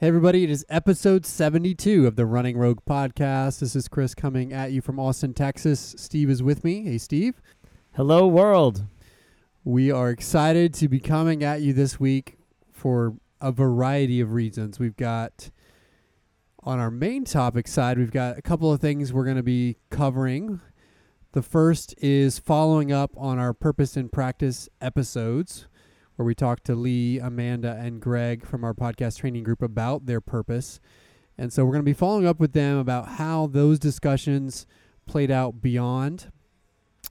Hey, everybody, it is episode 72 of the Running Rogue podcast. This is Chris coming at you from Austin, Texas. Steve is with me. Hey, Steve. Hello, world. We are excited to be coming at you this week for a variety of reasons. We've got, on our main topic side, we've got a couple of things we're going to be covering. The first is following up on our Purpose and Practice episodes where we talked to Lee, Amanda, and Greg from our podcast training group about their purpose. And so we're going to be following up with them about how those discussions played out beyond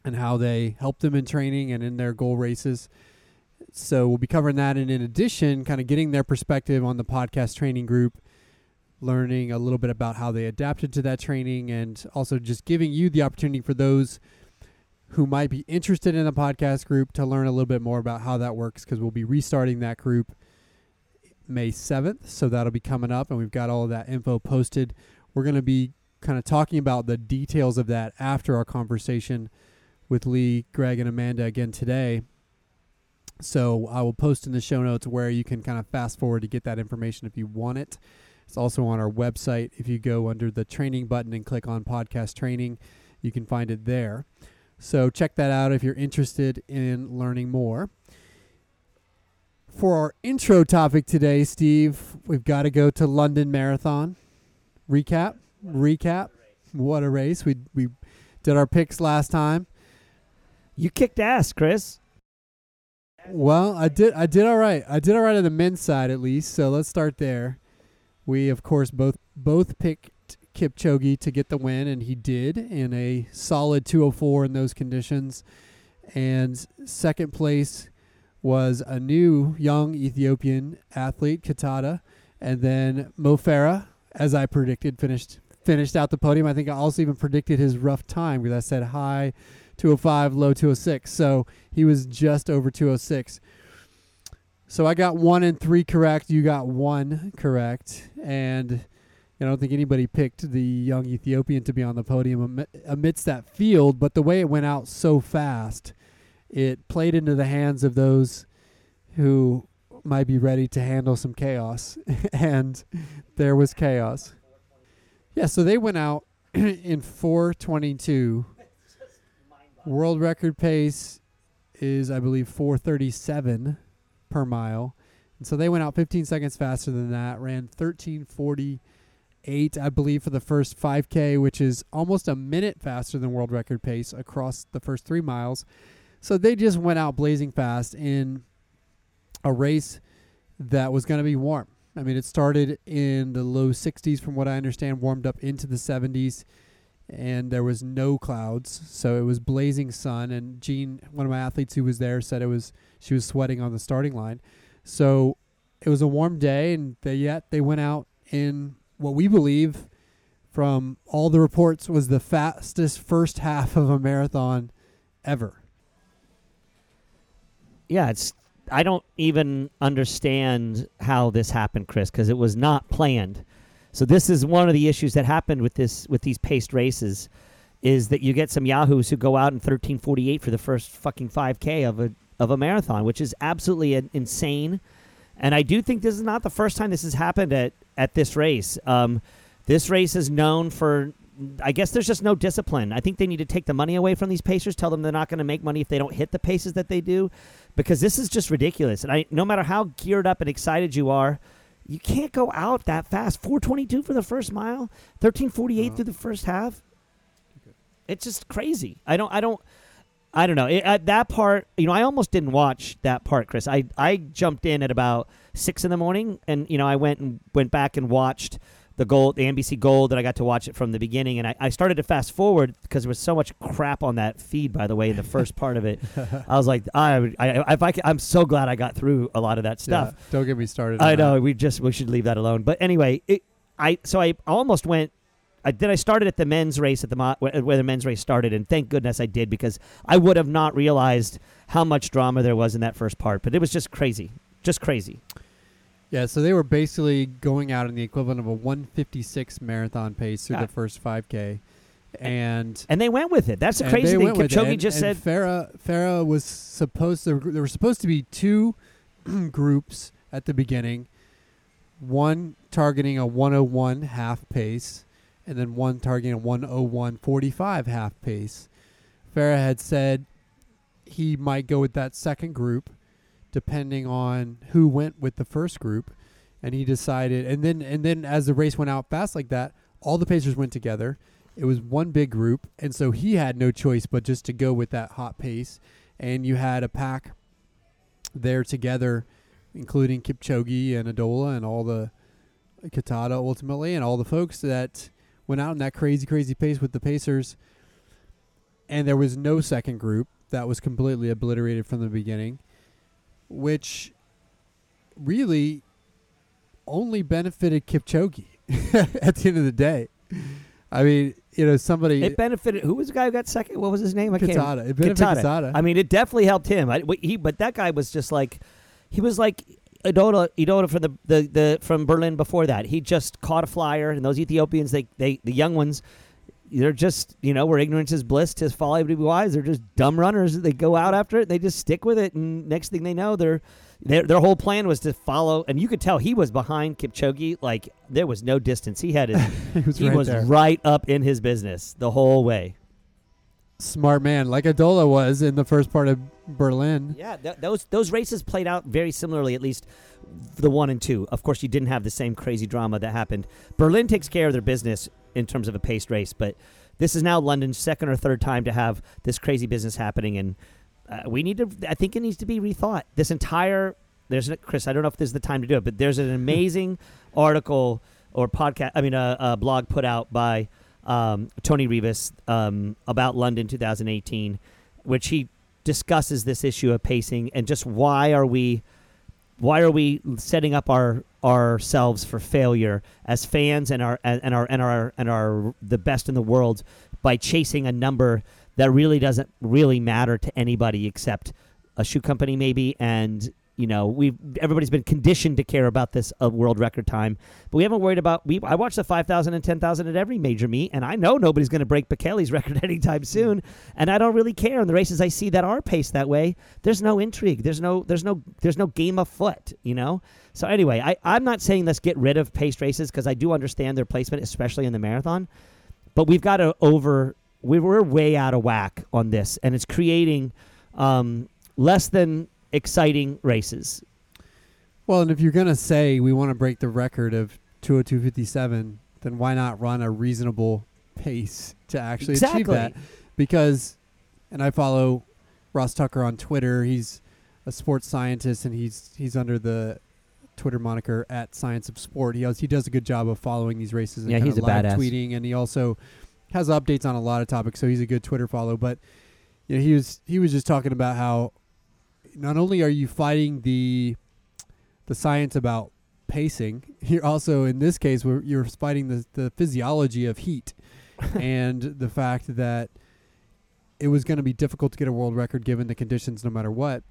and how they helped them in training and in their goal races. So we'll be covering that. And in addition, kind of getting their perspective on the podcast training group, learning a little bit about how they adapted to that training, and also just giving you the opportunity for those who might be interested in the podcast group to learn a little bit more about how that works because we'll be restarting that group May 7th. So that'll be coming up, and we've got all of that info posted. We're going to be kind of talking about the details of that after our conversation with Lee, Greg, and Amanda again today. So I will post in the show notes where you can kind of fast forward to get that information if you want it. It's also on our website. If you go under the training button and click on podcast training, you can find it there. So check that out if you're interested in learning more. For our intro topic today, Steve, we've got to go to London Marathon. Recap, recap. What a race! We we did our picks last time. You kicked ass, Chris. Well, I did I did all right. I did all right on the men's side at least. So let's start there. We of course both both picked Kipchoge to get the win, and he did in a solid 204 in those conditions. And second place was a new young Ethiopian athlete, Kitata, and then Mo Farah, as I predicted, finished finished out the podium. I think I also even predicted his rough time because I said high 205, low 206. So he was just over 206. So I got one and three correct. You got one correct. And I don't think anybody picked the young Ethiopian to be on the podium amidst that field, but the way it went out so fast, it played into the hands of those who might be ready to handle some chaos. and there was chaos. Yeah, so they went out in 422. World record pace is, I believe, 437 per mile. And so they went out 15 seconds faster than that, ran 1340 eight, I believe, for the first 5K, which is almost a minute faster than world record pace across the first three miles. So they just went out blazing fast in a race that was going to be warm. I mean, it started in the low 60s, from what I understand, warmed up into the 70s, and there was no clouds, so it was blazing sun. And Jean, one of my athletes who was there, said it was she was sweating on the starting line. So it was a warm day, and they yet they went out in what we believe from all the reports was the fastest first half of a marathon ever. Yeah, it's I don't even understand how this happened, Chris, because it was not planned. So this is one of the issues that happened with this with these paced races is that you get some yahoos who go out in 1348 for the first fucking 5k of a of a marathon, which is absolutely insane. And I do think this is not the first time this has happened at at this race. Um, this race is known for. I guess there's just no discipline. I think they need to take the money away from these pacers. Tell them they're not going to make money if they don't hit the paces that they do, because this is just ridiculous. And I, no matter how geared up and excited you are, you can't go out that fast. 422 for the first mile, 1348 uh-huh. through the first half. It's just crazy. I don't. I don't. I don't know. It, at that part, you know, I almost didn't watch that part, Chris. I I jumped in at about six in the morning, and you know I went and went back and watched the gold, the NBC Gold, and I got to watch it from the beginning. And I, I started to fast forward because there was so much crap on that feed. By the way, in the first part of it, I was like, I, I, if I, I'm so glad I got through a lot of that stuff. Yeah, don't get me started. I know that. we just we should leave that alone. But anyway, it, I so I almost went. I then I started at the men's race at the mo- where the men's race started, and thank goodness I did because I would have not realized how much drama there was in that first part. But it was just crazy, just crazy. Yeah, so they were basically going out in the equivalent of a 156 marathon pace through yeah. the first 5K. And and they went with it. That's the crazy thing. Kipchoge and, just and said Farah Farah was supposed to there were supposed to be two groups at the beginning. one targeting a 101 half pace, and then one targeting a 101.45 half pace. Farah had said he might go with that second group, depending on who went with the first group, and he decided. And then and then as the race went out fast like that, all the pacers went together. It was one big group, and so he had no choice but just to go with that hot pace. And you had a pack there together, including Kipchoge and Adola and all the Kitata ultimately, and all the folks that went out in that crazy, crazy pace with the Pacers. And there was no second group that was completely obliterated from the beginning, which really only benefited Kipchoge at the end of the day. I mean, you know, somebody It benefited. Who was the guy who got second? What was his name? I can't. Kitata. It benefited Kitata. Kitata. I mean, it definitely helped him. I, he, but that guy was just like, he was like Adola, Adola from the, the, the from Berlin before that. He just caught a flyer, and those Ethiopians, they, they the young ones, they're just you know where ignorance is bliss, tis folly to be wise. They're just dumb runners. They go out after it, they just stick with it, and next thing they know, they're their their whole plan was to follow. And you could tell he was behind Kipchoge, like there was no distance. He had his, he was he right was right up in his business the whole way. Smart man, like Adola was in the first part of Berlin. Yeah, th- those those races played out very similarly, at least the one and two. Of course, you didn't have the same crazy drama that happened. Berlin takes care of their business in terms of a paced race, but this is now London's second or third time to have this crazy business happening, and uh, we need to. I think it needs to be rethought. This entire there's a, Chris. I don't know if this is the time to do it, but there's an amazing article or podcast. I mean, a, a blog put out by um, Toni Reavis um, about London 2018, which he discusses this issue of pacing and just why are we why are we setting up our ourselves for failure as fans and our and our and our and our the best in the world by chasing a number that really doesn't really matter to anybody except a shoe company maybe and you know we've everybody's been conditioned to care about this uh, world record time. But we haven't worried about we I watch the 5000 and 10000 at every major meet and I know nobody's going to break Bekele's record anytime soon and I don't really care. In the races I see that are paced that way there's no intrigue. There's no there's no there's no game afoot you know? So anyway I I'm not saying let's get rid of paced races because I do understand their placement especially in the marathon. But we've got to over we we're way out of whack on this and it's creating um, less than exciting races Well, and if you're gonna say we want to break the record of 202.57, then why not run a reasonable pace to actually achieve that? Because, and I follow Ross Tucker on Twitter. He's a sports scientist, and he's he's under the Twitter moniker at Science of Sport. He does, he does a good job of following these races and Yeah, he's a live badass. tweeting, and he also has updates on a lot of topics. So he's a good Twitter follow. But you know, he was he was just talking about how not only are you fighting the the science about pacing, you're also in this case where you're fighting the the physiology of heat and the fact that it was going to be difficult to get a world record given the conditions no matter what.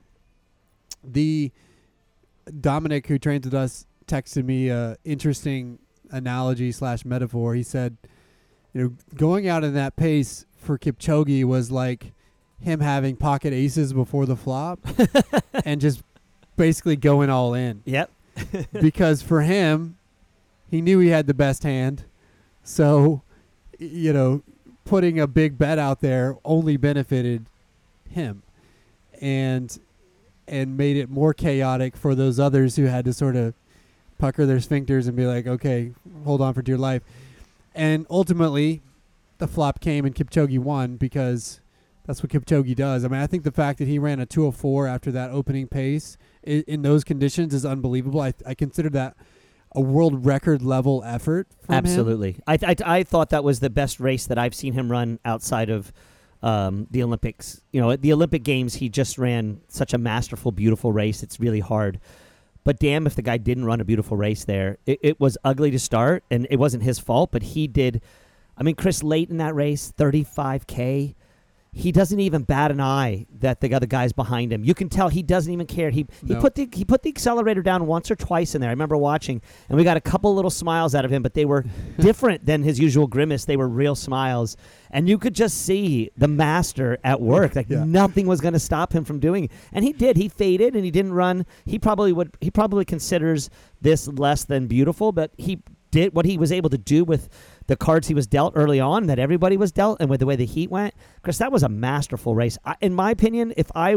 The Dominic who trains with us texted me a interesting analogy slash metaphor. He said, you know, going out in that pace for Kipchoge was like him having pocket aces before the flop and just basically going all in yep because for him, he knew he had the best hand. So, you know, putting a big bet out there only benefited him and and made it more chaotic for those others who had to sort of pucker their sphincters and be like, "Okay, hold on for dear life." And ultimately, the flop came and Kipchoge won because that's what Kipchoge does. I mean, I think the fact that he ran a 204 after that opening pace in, in those conditions is unbelievable. I, I consider that a world record level effort. Absolutely. I, I, I thought that was the best race that I've seen him run outside of um, the Olympics. You know, at the Olympic Games, he just ran such a masterful, beautiful race. It's really hard. But damn if the guy didn't run a beautiful race there. It, it was ugly to start, and it wasn't his fault, but he did. I mean, Chris, late in that race, 35K, he doesn't even bat an eye that the other guys behind him. You can tell he doesn't even care. He he No. put the he put the accelerator down once or twice in there. I remember watching, and we got a couple little smiles out of him, but they were different than his usual grimace. They were real smiles, and you could just see the master at work. Like Yeah. nothing was going to stop him from doing, it. and he did. He faded, and he didn't run. He probably would. He probably considers this less than beautiful, but he did what he was able to do with the cards he was dealt early on that everybody was dealt and with the way the heat went chris that was a masterful race I, in my opinion if i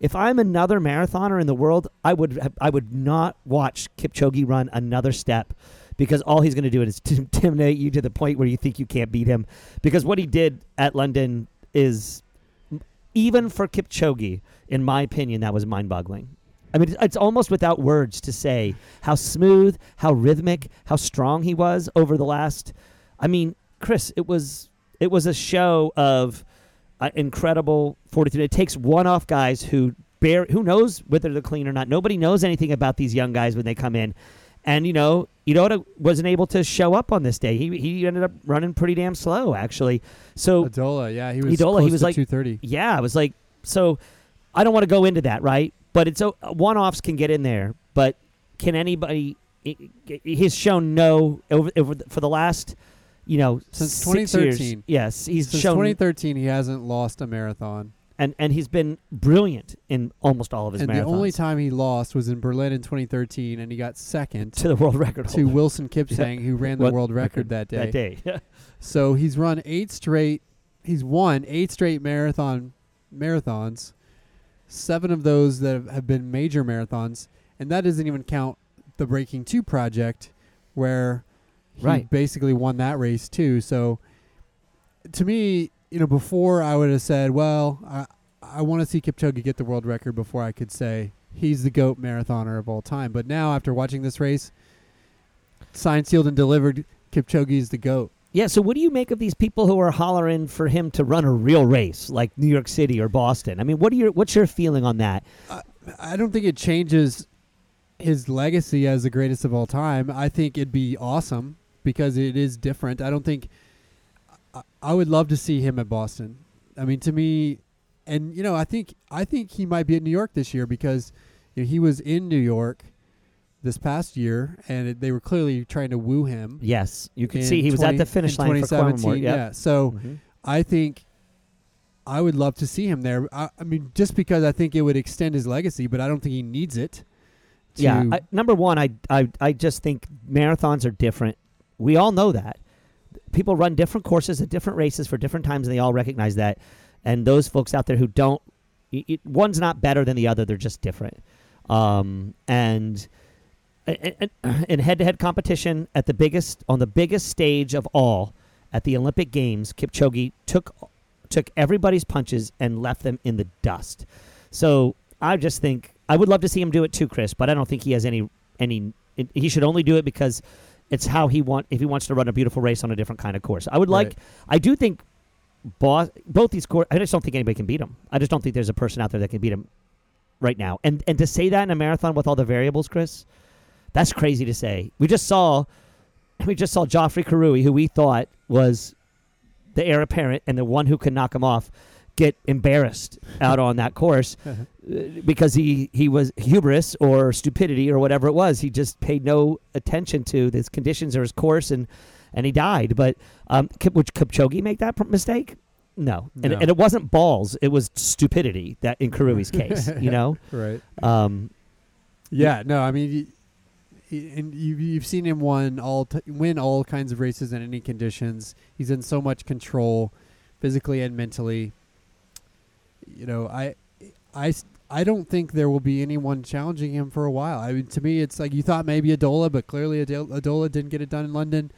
if i'm another marathoner in the world i would i would not watch kipchoge run another step because all he's going to do is to intimidate you to the point where you think you can't beat him because what he did at london is even for kipchoge in my opinion that was mind-boggling I mean, it's almost without words to say how smooth, how rhythmic, how strong he was over the last. I mean, Chris, it was it was a show of uh, incredible fortitude. It takes one-off guys who bear who knows whether they're clean or not. Nobody knows anything about these young guys when they come in, and you know, Idoda wasn't able to show up on this day. He he ended up running pretty damn slow, actually. So Adola, yeah, he was Idola, he was like- 230. yeah, I was like, so I don't want to go into that, right? But it's one offs can get in there, but can anybody? He's shown no over, over the- for the last, you know, Since six years. 2013. Yes, he's Since shown 2013, he hasn't lost a marathon. and and he's been brilliant in almost all of his and marathons. the only time he lost was in Berlin in 2013, and he got second to the world record to holder Wilson Kipsang, who ran the What world record that day. that day. Yeah. So he's run eight straight. He's won eight straight marathon marathons. Seven of those that have- have been major marathons, and that doesn't even count the Breaking Two project, where he Right. basically won that race too. So, to me, you know, before I would have said, well, I I want to see Kipchoge get the world record before I could say he's the goat marathoner of all time. But now, after watching this race, signed, sealed, and delivered, Kipchoge is the goat. Yeah, so what do you make of these people who are hollering for him to run a real race like New York City or Boston? I mean, what are your what's your feeling on that? I don't think it changes his legacy as the greatest of all time. I think it'd be awesome because it is different. I don't think I, I would love to see him at Boston. I mean, to me, and you know, I think I think he might be at New York this year because you know, he was in New York this past year, and it, they were clearly trying to woo him. Yes, you can see he was at the finish line for 2017. Cornwall. Yep. Yeah, so. Mhm. I think I would love to see him there. I, I mean, just because I think it would extend his legacy, but I don't think he needs it. Yeah, I, number one, I, I I just think marathons are different. We all know that. People run different courses at different races for different times, and they all recognize that. And those folks out there who don't, y- one's not better than the other; they're just different. Um, and in head-to-head competition at the biggest on the biggest stage of all at the Olympic Games, Kipchoge took took everybody's punches and left them in the dust. So I just think I would love to see him do it too, Chris. But I don't think he has any any. It, he should only do it because it's how he want if he wants to run a beautiful race on a different kind of course. I would like. Right. I do think. Boss, both these course. I just don't think anybody can beat him. I just don't think there's a person out there that can beat him right now. And and to say that in a marathon with all the variables, Chris, that's crazy to say. We just saw, we just saw Geoffrey Kirui, who we thought was the heir apparent and the one who could knock him off, get embarrassed out on that course uh, because he he was hubris or stupidity or whatever it was. He just paid no attention to his conditions or his course, and and he died. But um, would Kipchoge make that mistake? No, And, No. and it wasn't balls; it was stupidity. That in Kirui's case, you know. right. Um, Yeah, no, I mean, y- and you've, you've seen him win all t- win all kinds of races in any conditions. He's in so much control, physically and mentally. You know, I, I, I don't think there will be anyone challenging him for a while. I mean, to me, it's like you thought maybe Adola, but clearly Adola didn't get it done in London.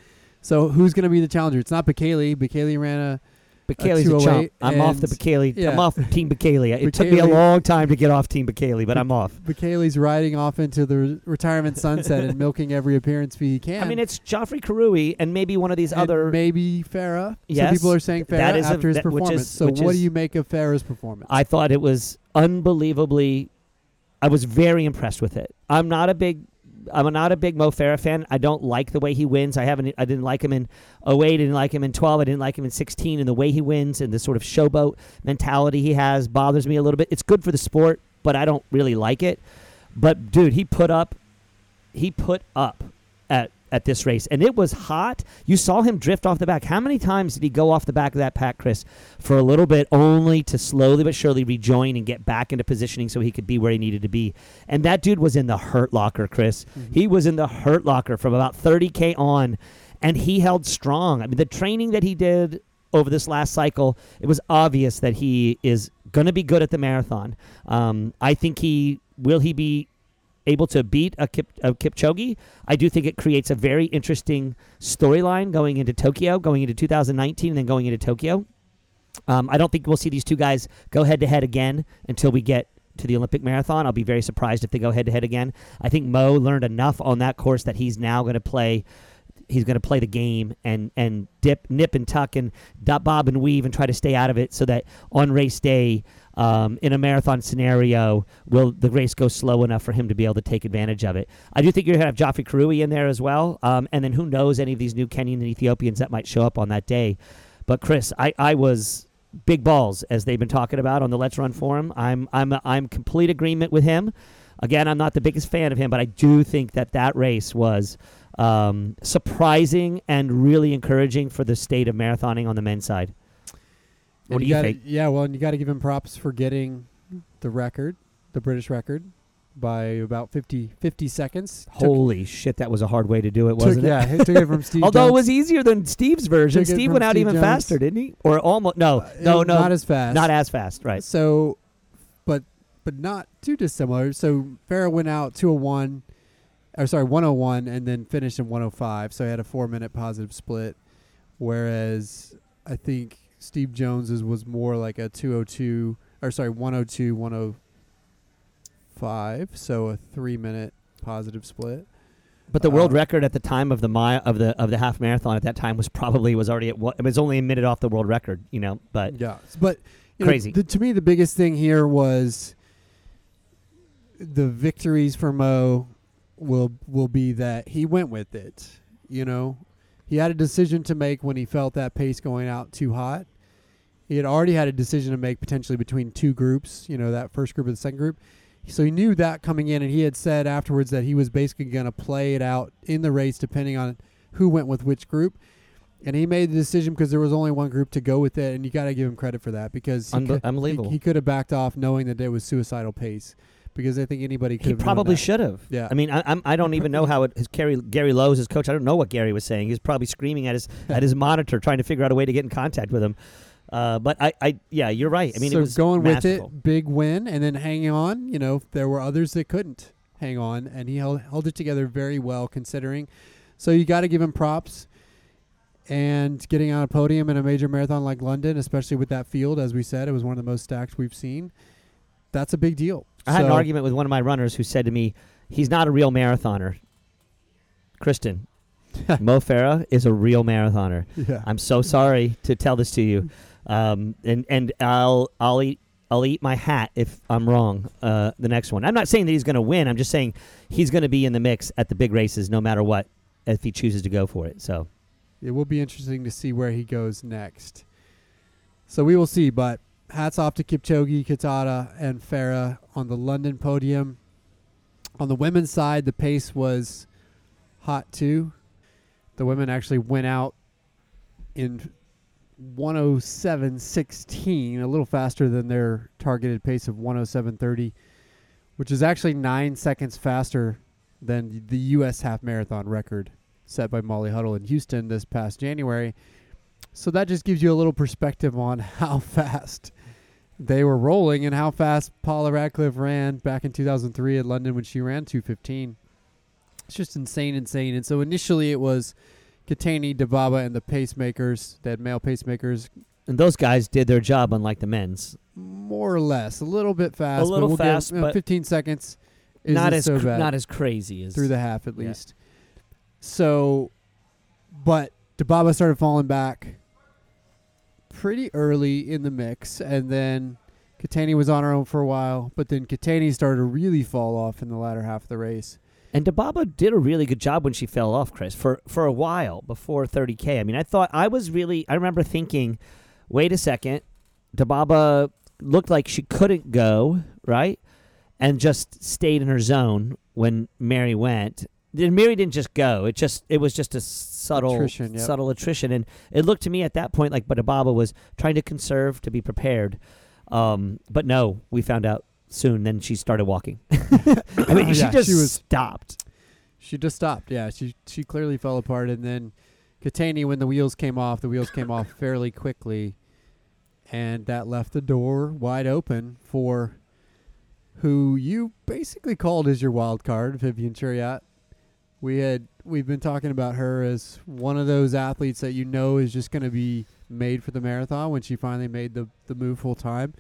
So who's going to be the challenger? It's not Bekele. Bekele ran a Bekele's a, 208 chump. I'm off the and- Bekele. I'm yeah. off Team Bekele. It took me a long time to get off Team Bekele, but I'm off. Bekele's riding off into the re- retirement sunset and milking every appearance fee he can. I mean, it's Geoffrey Kirui and maybe one of these And other. maybe Farah. Yes, Some people are saying Farah is a- after his that- which is- performance. so what is- do you make of Farah's performance? I thought it was unbelievably. I was very impressed with it. I'm not a big I'm not a big Mo Farah fan. I don't like the way he wins. I haven't. I didn't like him in 08. I didn't like him in 12. I didn't like him in 16. And the way he wins and the sort of showboat mentality he has bothers me a little bit. It's good for the sport, but I don't really like it. But dude, he put up. He put up at at this race, and it was hot. You saw him drift off the back. How many times did he go off the back of that pack, Chris, for a little bit, only to slowly but surely rejoin and get back into positioning so he could be where he needed to be? And that dude was in the hurt locker, Chris. Mhm. He was in the hurt locker from about 30k on, and he held strong. I mean, the training that he did over this last cycle, it was obvious that he is going to be good at the marathon. Um, I think he will he be able to beat a, Kip, a Kipchoge. I do think it creates a very interesting storyline going into Tokyo, going into 2019, and then going into Tokyo. Um, I don't think we'll see these two guys go head to head again until we get to the Olympic marathon. I'll be very surprised if they go head to head again. I think Mo learned enough on that course that he's now going to play. He's going to play the game and and dip, nip and tuck and dot, bob and weave and try to stay out of it so that on race day, um, in a marathon scenario, will the race go slow enough for him to be able to take advantage of it? I do think you're going to have Geoffrey Kirui in there as well, um, and then who knows any of these new Kenyan and Ethiopians that might show up on that day. But Chris, I, I was big balls as they've been talking about on the Let's Run forum. I'm I'm I'm complete agreement with him. Again, I'm not the biggest fan of him, but I do think that that race was um, surprising and really encouraging for the state of marathoning on the men's side. What do you gotta- think? Yeah, well, and you got to give him props for getting the record, the British record, by about 50, 50 seconds. Took- Holy shit, that was a hard way to do it, wasn't it? yeah, it? he took it from Steve. Although it was easier than Steve's version. Took Steve went out Steve even Jones. faster, didn't he? Or almost no, Uh, no, no, not as fast. not as fast, right? So, but but not too dissimilar. So Farah went out 201, or sorry, 101, and then finished in 105. So he had a four minute positive split. Whereas I think Steve Jones's was more like a 202, or sorry, 102, 105. So a three minute positive split. But the world Uh, record at the time of the mile of the of the half marathon at that time was probably was already at what it was only a minute off the world record, you know. But Yeah, but you know, Crazy. the, to me, the biggest thing here was the victories for Mo will will be that he went with it. You know, he had a decision to make when he felt that pace going out too hot. He had already had a decision to make potentially between two groups. You know, that first group and the second group. So he knew that coming in, and he had said afterwards that he was basically going to play it out in the race depending on who went with which group. And he made the decision because there was only one group to go with it, and you got to give him credit for that because he Unbe- could- he- unbelievable. He, could have backed off knowing that it was suicidal pace because I think anybody could he probably should have. Yeah. I mean, I, I'm, I don't even know how it. His Gary Gary Lowe's his coach. I don't know what Gary was saying. He was probably screaming at his at his monitor, trying to figure out a way to get in contact with him. Uh, but I, I, yeah, you're right. I mean, so it was going masterful. with it, big win, and then hanging on. You know, there were others that couldn't hang on, and he held held it together very well considering. So you got to give him props. And getting on a podium in a major marathon like London, especially with that field, as we said, it was one of the most stacked we've seen. That's a big deal. I had an argument with one of my runners who said to me, "He's not a real marathoner." Kristen, Mo Farah is a real marathoner. Yeah. I'm so sorry to tell this to you, um, and and I'll I'll eat I'll eat my hat if I'm wrong. Uh, the next one. I'm not saying that he's going to win. I'm just saying he's going to be in the mix at the big races, no matter what, if he chooses to go for it. So it will be interesting to see where he goes next. So we will see, but hats off to Kipchoge, Kitata, and Farah on the London podium. On the women's side, the pace was hot too. The women actually went out in 107.16, a little faster than their targeted pace of 107.30, which is actually nine seconds faster than the U.S. half marathon record set by Molly Huddle in Houston this past January. So that just gives you a little perspective on how fast they were rolling and how fast Paula Radcliffe ran back in 2003 at London when she ran 215. It's just insane, insane. And so initially it was Keitany, Dibaba, and the pacemakers, that male pacemakers, and those guys did their job, unlike the men's. more or less, a little bit fast. but little we'll give, fast, you know, but 15 seconds. Not as so cr- bad not as crazy as through the half at Yeah. least. So, but Dibaba started falling back pretty early in the mix, and then Keitany was on her own for a while, but then Keitany started to really fall off in the latter half of the race. And Dibaba did a really good job when she fell off, Chris, for for a while before 30k. I mean, I thought I was really. I remember thinking, wait a second, Dibaba looked like she couldn't go right, and just stayed in her zone when Mary went. Then Mary didn't just go; it just it was just a subtle Attrition, yep. subtle attrition, and it looked to me at that point like Dibaba was trying to conserve to be prepared. Um, but no, we found out soon. Then she started walking. I mean, oh, she Yeah, just she was- stopped. She just stopped. Yeah, she she clearly fell apart, and then Keitany, when the wheels came off, the wheels came off fairly quickly, and that left the door wide open for who you basically called as your wild card, Vivian Cheruiyot. We had we've been talking about her as one of those athletes that you know is just going to be made for the marathon when she finally made the the move full time,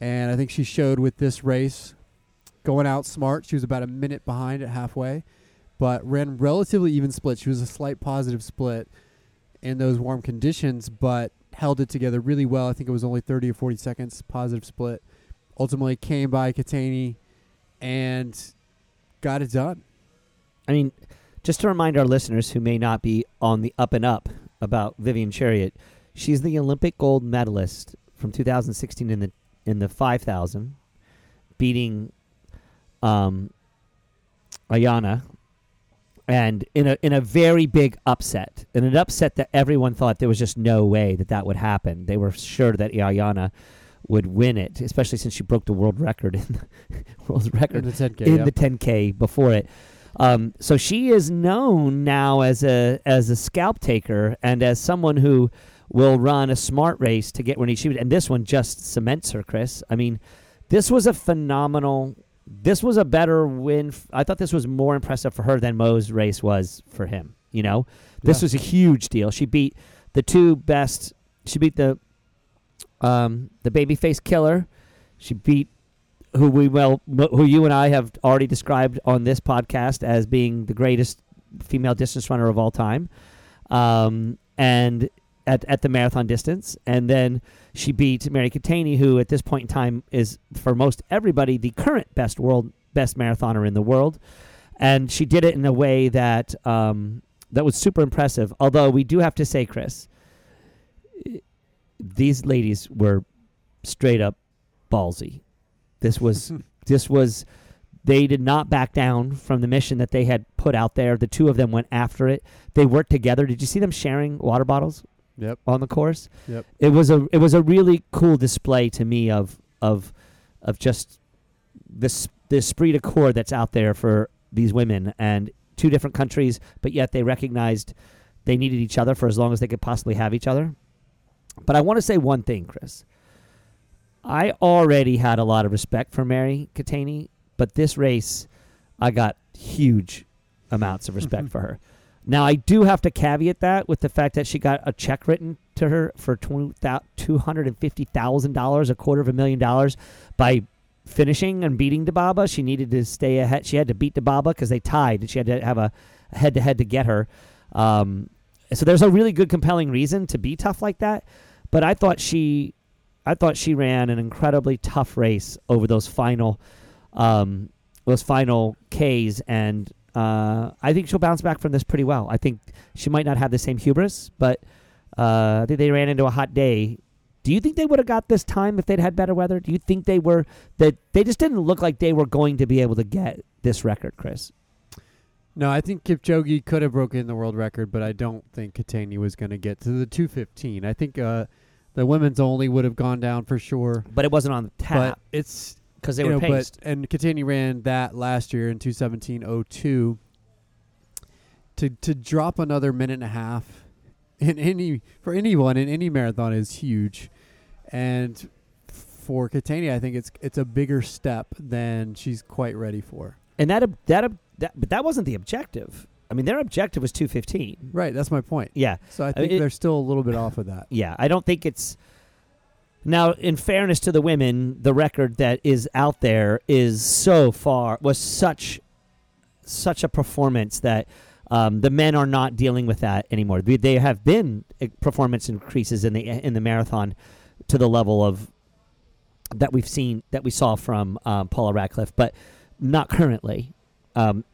and I think she showed with this race, going out smart. She was about a minute behind at halfway but ran relatively even split. She was a slight positive split in those warm conditions, but held it together really well. I think it was only 30 or 40 seconds positive split. Ultimately came by Keitany and got it done. I mean, just to remind our listeners who may not be on the up and up about Vivian Cheruiyot, she's the Olympic gold medalist from 2016 in the in the 5000, beating um, Ayana, and in a in a very big upset, in an upset that everyone thought there was just no way that that would happen. They were sure that Ayana would win it, especially since she broke the world record in the world record In the 10K. in the 10k before it. Um, so she is known now as a as a scalp taker and as someone who will run a smart race to get where she would. And this one just cements her, Chris. I mean, this was a phenomenal. This was a better win. f- I thought this was more impressive for her than Mo's race was for him. You know, this Yeah. was a huge deal. She beat the two best. She beat the um, the babyface killer. She beat who we well who you and I have already described on this podcast as being the greatest female distance runner of all time, um, and at at the marathon distance, and then she beat Mary Keitany, who at this point in time is for most everybody the current best world best marathoner in the world, and she did it in a way that um, that was super impressive. Although we do have to say, Chris, these ladies were straight up ballsy. This was this was they did not back down from the mission that they had put out there. The two of them went after it. They worked together. Did you see them sharing water bottles Yep. on the course? Yep. It was a it was a really cool display to me of of of just this the esprit de corps that's out there for these women and two different countries, but yet they recognized they needed each other for as long as they could possibly have each other. But I want to say one thing, Chris. I already had a lot of respect for Mary Keitany, but this race, I got huge amounts of respect for her. Now, I do have to caveat that with the fact that she got a check written to her for $250,000, a quarter of a million dollars, by finishing and beating Dibaba. She needed to stay ahead. She had to beat Dibaba because they tied, and she had to have a head to head to get her. Um, so there's a really good, compelling reason to be tough like that. But I thought she, I thought she ran an incredibly tough race over those final, um, those final Ks, and uh, I think she'll bounce back from this pretty well. I think she might not have the same hubris, but uh, I think they ran into a hot day. Do you think they would have got this time if they'd had better weather? Do you think they were that they just didn't look like they were going to be able to get this record, Chris? No, I think Kipchoge could have broken the world record, but I don't think Keitany was going to get to the 215. I think uh, the women's only would have gone down for sure. But it wasn't on the But tap it's because they you were know, paced. But and Keitany ran that last year in 217.02. To to drop another minute and a half in any for anyone in any marathon is huge, and for Keitany, I think it's it's a bigger step than she's quite ready for. and that that that but that wasn't the objective. I mean, their objective was 215. Right, that's my point. Yeah, So I think it- they're still a little bit off of that. yeah. I don't think it's now. In fairness to the women, the record that is out there is so far was such such a performance that um, the men are not dealing with that anymore. They- have been uh, performance increases in the in the marathon to the level of that we've seen that we saw from um, Paula Radcliffe, but not currently. Um,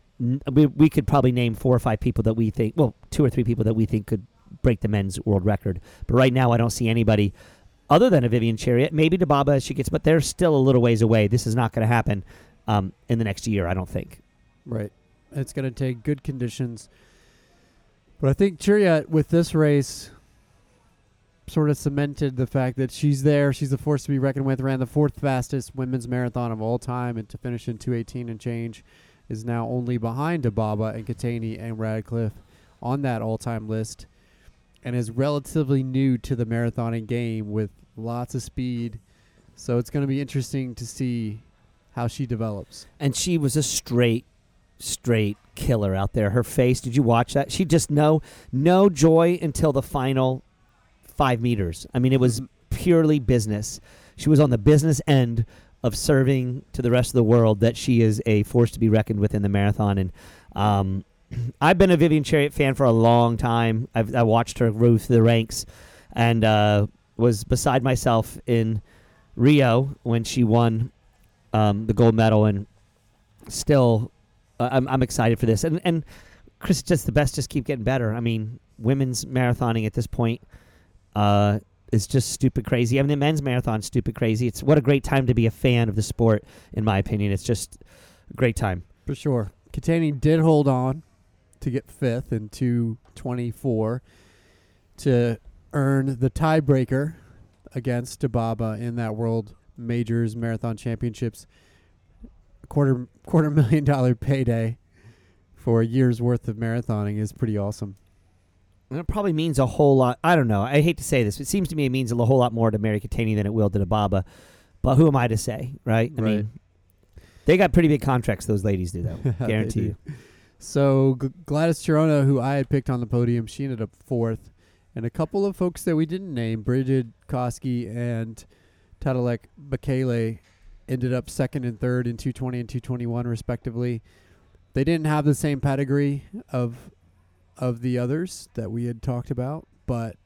we we could probably name four or five people that we think, well, two or three people that we think could break the men's world record. But right now, I don't see anybody other than a Vivian Cheruiyot. Maybe Dibaba as she gets, but they're still a little ways away. This is not going to happen um, in the next year, I don't think. Right. It's going to take good conditions. But I think Cheruiyot with this race sort of cemented the fact that she's there. She's a force to be reckoned with. Ran the fourth fastest women's marathon of all time, and to finish in 218 and change is now only behind Dibaba and Keitany and Radcliffe on that all-time list, and is relatively new to the marathoning game with lots of speed. So it's going to be interesting to see how she develops. And she was a straight, straight killer out there. Her face, did you watch that? She just no, no joy until the final five meters. I mean, it was purely business. She was on the business end of serving to the rest of the world that she is a force to be reckoned with in the marathon. And um, I've been a Vivian Cheruiyot fan for a long time. I've I watched her move through the ranks, and uh, was beside myself in Rio when she won um, the gold medal, and still, uh, I'm I'm excited for this. And and Chris, just the best, just keep getting better. I mean, women's marathoning at this point uh, is just stupid crazy. I mean, the men's marathon stupid crazy. It's what a great time to be a fan of the sport, in my opinion. It's just a great time. For sure. Keitany did hold on to get fifth in 224 to earn the tiebreaker against Dibaba in that World Majors Marathon Championships. Quarter quarter million dollar payday for a year's worth of marathoning is pretty awesome. And it probably means a whole lot. I don't know. I hate to say this. But it seems to me it means a whole lot more to Mary Keitany than it will to Dibaba. But who am I to say, right? I Right. mean, they got pretty big contracts. Those ladies do, though. Guarantee do. you. So G- Gladys Cherono, who I had picked on the podium, she ended up fourth, and a couple of folks that we didn't name, Brigid Kosgei and Tadelech Bekele, ended up second and third in 220 and 221 respectively. They didn't have the same pedigree of of the others that we had talked about, but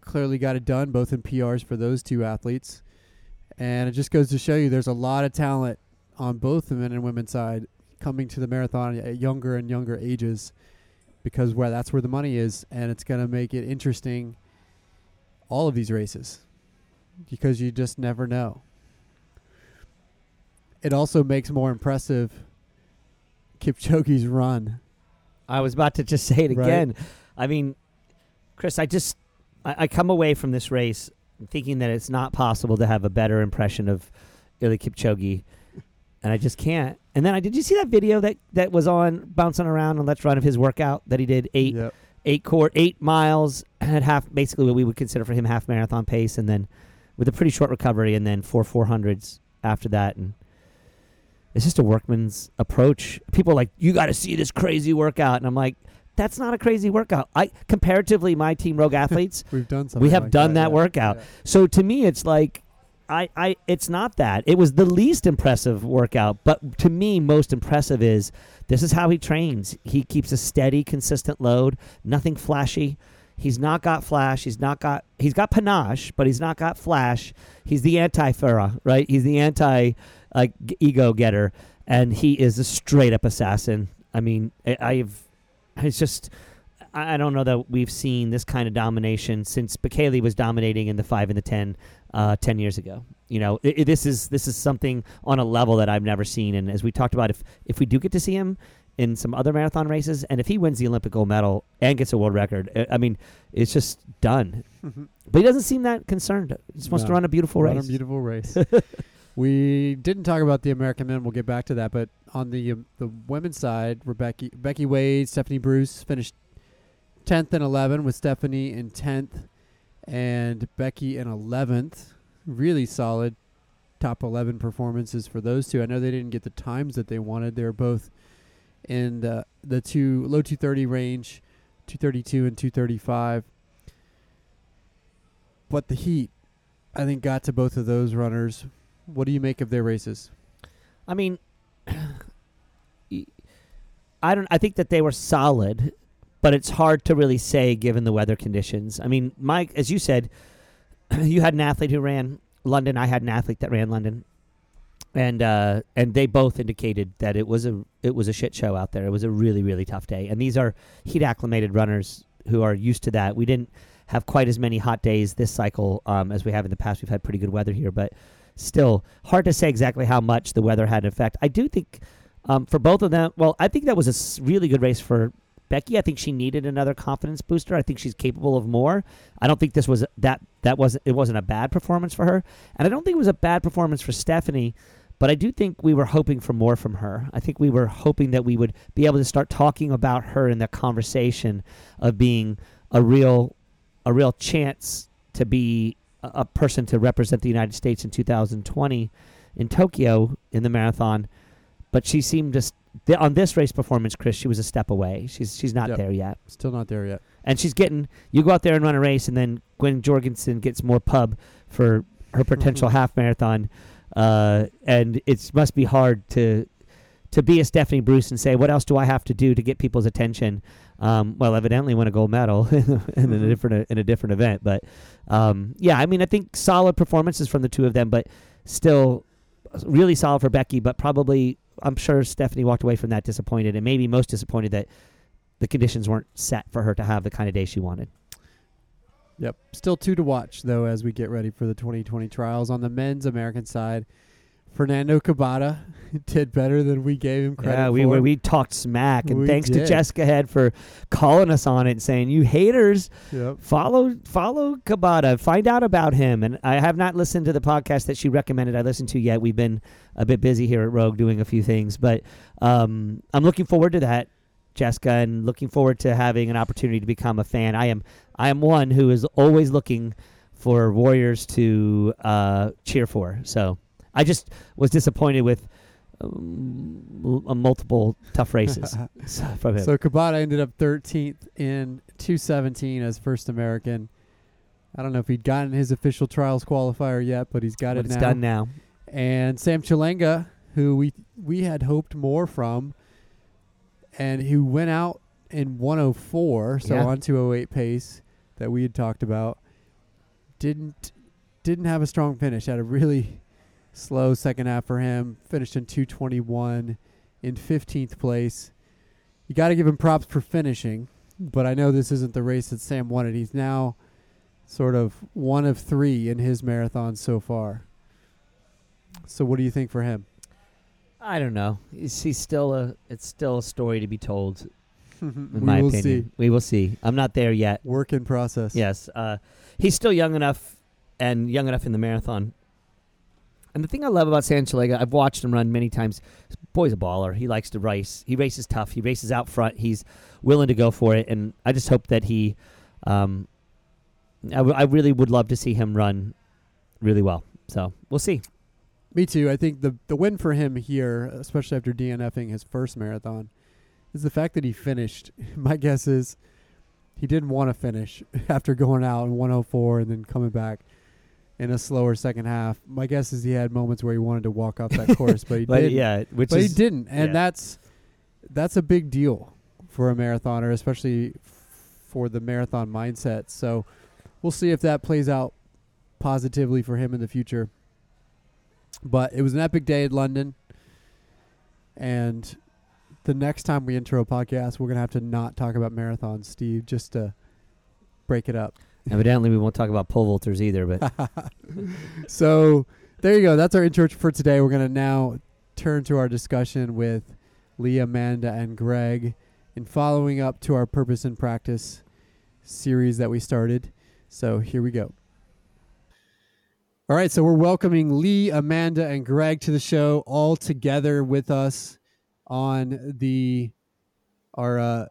clearly got it done both in PRs for those two athletes. And it just goes to show you there's a lot of talent on both the men and women's side coming to the marathon at younger and younger ages because where that's where the money is and it's going to make it interesting all of these races because you just never know. It also makes more impressive Kipchoge's run. I was about to just say it Right. again. I mean, Chris, I just I, I come away from this race thinking that it's not possible to have a better impression of Eliud Kipchoge, and I just can't. And then I did you see that video that that was on bouncing around on Let's Run of his workout that he did eight Yep. eight court eight miles at half basically what we would consider for him half marathon pace, and then with a pretty short recovery, and then four four hundreds after that, and it's just a workman's approach. People are like, you got to see this crazy workout, and I'm like, that's not a crazy workout. I comparatively, my team Rogue Athletes, We've done something we have like done that, yeah. workout. Yeah. So to me, it's like, I, I, it's not that. It was the least impressive workout, but to me, most impressive is this is how he trains. He keeps a steady, consistent load, nothing flashy. He's not got flash. He's not got. He's got panache, but he's not got flash. He's the anti-Farah, right? He's the anti g- ego getter, and he is a straight up assassin. I mean, I, I've. It's just. I I don't know that we've seen this kind of domination since Bekele was dominating in the five and the ten, uh, ten years ago. You know, i i- this is this is something on a level that I've never seen. And as we talked about, if if we do get to see him in some other marathon races, and if he wins the Olympic gold medal and gets a world record, I- I mean, it's just done. But he doesn't seem that concerned. He just wants to run a beautiful Run race. a beautiful race. we didn't talk about the American men. We'll get back to that. But on the um, the women's side, Rebecca Becky Wade, Stephanie Bruce finished tenth and eleven with Stephanie in tenth, and Becky in eleventh. Really solid top eleven performances for those two. I know they didn't get the times that they wanted. They're both in the the two low two thirty range, two thirty two and two thirty five. But the heat, I think, got to both of those runners. What do you make of their races? I mean, I don't. I think that they were solid, but it's hard to really say given the weather conditions. I mean, Mike, as you said, you had an athlete who ran London. I had an athlete that ran London. and uh, and they both indicated that it was a it was a shit show out there. It was a really really tough day. And these are heat acclimated runners who are used to that. We didn't have quite as many hot days this cycle um, as we have in the past. We've had pretty good weather here, but still hard to say exactly how much the weather had an effect. I do think um, for both of them. Well, I think that was a really good race for Becky. I think she needed another confidence booster. I think she's capable of more. I don't think this was that that wasn't it wasn't a bad performance for her, and I don't think it was a bad performance for Stephanie. But I do think we were hoping for more from her. I think we were hoping that we would be able to start talking about her in the conversation of being a real, a real chance to be a, a person to represent the United States in 2020 in Tokyo in the marathon. But she seemed just st- on this race performance, Chris, she was a step away. She's she's not Yep. there yet Still not there yet. and she's getting you go out there and run a race and then Gwen Jorgensen gets more pub for her potential half marathon uh, and it must be hard to to be a Stephanie Bruce and say what else do I have to do to get people's attention um, well evidently win a gold medal in a Mhm. different in a different event but um, yeah I mean I think solid performances from the two of them but still really solid for Becky but probably I'm sure Stephanie walked away from that disappointed and maybe most disappointed that the conditions weren't set for her to have the kind of day she wanted. Yep. Still two to watch though as we get ready for the 2020 trials on the men's American side. Fernando Cabada did better than we gave him credit yeah, we for. we, we talked smack, and We thanks to. Jessica Head for calling us on it and saying, "You haters, Yep. follow follow Cabada, find out about him." And I have not listened to the podcast that she recommended I listened to yet. We've been a bit busy here at Rogue doing a few things, but um, I'm looking forward to that, Jessica, and looking forward to having an opportunity to become a fan. I am I am one who is always looking for Warriors to uh, cheer for. So I just was disappointed with um, m- multiple tough races so- from him. So Cabada ended up 13th in 217 as first American. I don't know if he'd gotten his official trials qualifier yet, but he's got but it it's now. done now. And Sam Chelanga, who we we had hoped more from, and who went out in 104, so Yeah. on 208 pace that we had talked about, didn't didn't have a strong finish. Had a really slow second half for him. Finished in 221 in 15th place. You got to give him props for finishing, but I know this isn't the race that Sam wanted. He's now sort of one of three in his marathon so far. So what do you think for him? I don't know. He's, he's still a. It's still a story to be told. In we my will opinion, see. we will see. I'm not there yet. Work in process. Yes, uh, he's still young enough, and young enough in the marathon. And the thing I love about Sam Chelanga, I've watched him run many times. Boy's a baller. He likes to race. He races tough. He races out front. He's willing to go for it. And I just hope that he. Um, I, w- I really would love to see him run really well. So we'll see. Me too. I think the the win for him here, especially after DNFing his first marathon, is the fact that he finished. My guess is he didn't want to finish after going out in 104 and then coming back in a slower second half. My guess is he had moments where he wanted to walk off that course, but he But didn't. yeah, which but he didn't, and yeah. that's that's a big deal for a marathoner, especially for the marathon mindset. So we'll see if that plays out positively for him in the future. But it was an epic day at London, and the next time we intro a podcast, we're gonna have to not talk about marathons, Steve, just to break it up. Evidently, we won't talk about pole vaulters either. But so there you go. That's our intro for today. We're gonna now turn to our discussion with Lee, Amanda, and Greg, in following up to our purpose and practice series that we started. So here we go. All right, so we're welcoming Lee, Amanda, and Greg to the show, all together with us on the our uh,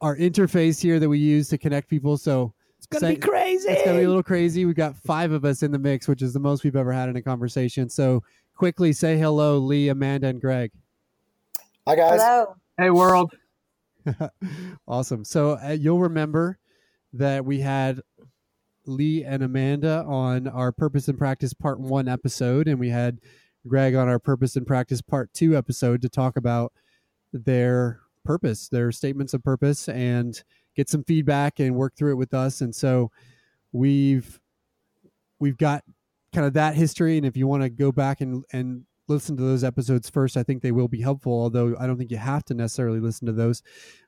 our interface here that we use to connect people. So gonna Say- be crazy. it's gonna be a little crazy. We've got five of us in the mix, which is the most we've ever had in a conversation. So quickly say hello, Lee, Amanda, and Greg. Hi guys. Hello. Hey, world. awesome. So uh, you'll remember that we had Lee and Amanda on our Purpose and Practice Part One episode, and we had Greg on our Purpose and Practice Part Two episode to talk about their purpose, their statements of purpose, and get some feedback and work through it with us. And so we've we've got kind of that history, and if you want to go back and and listen to those episodes first, I think they will be helpful. Although I don't think you have to necessarily listen to those.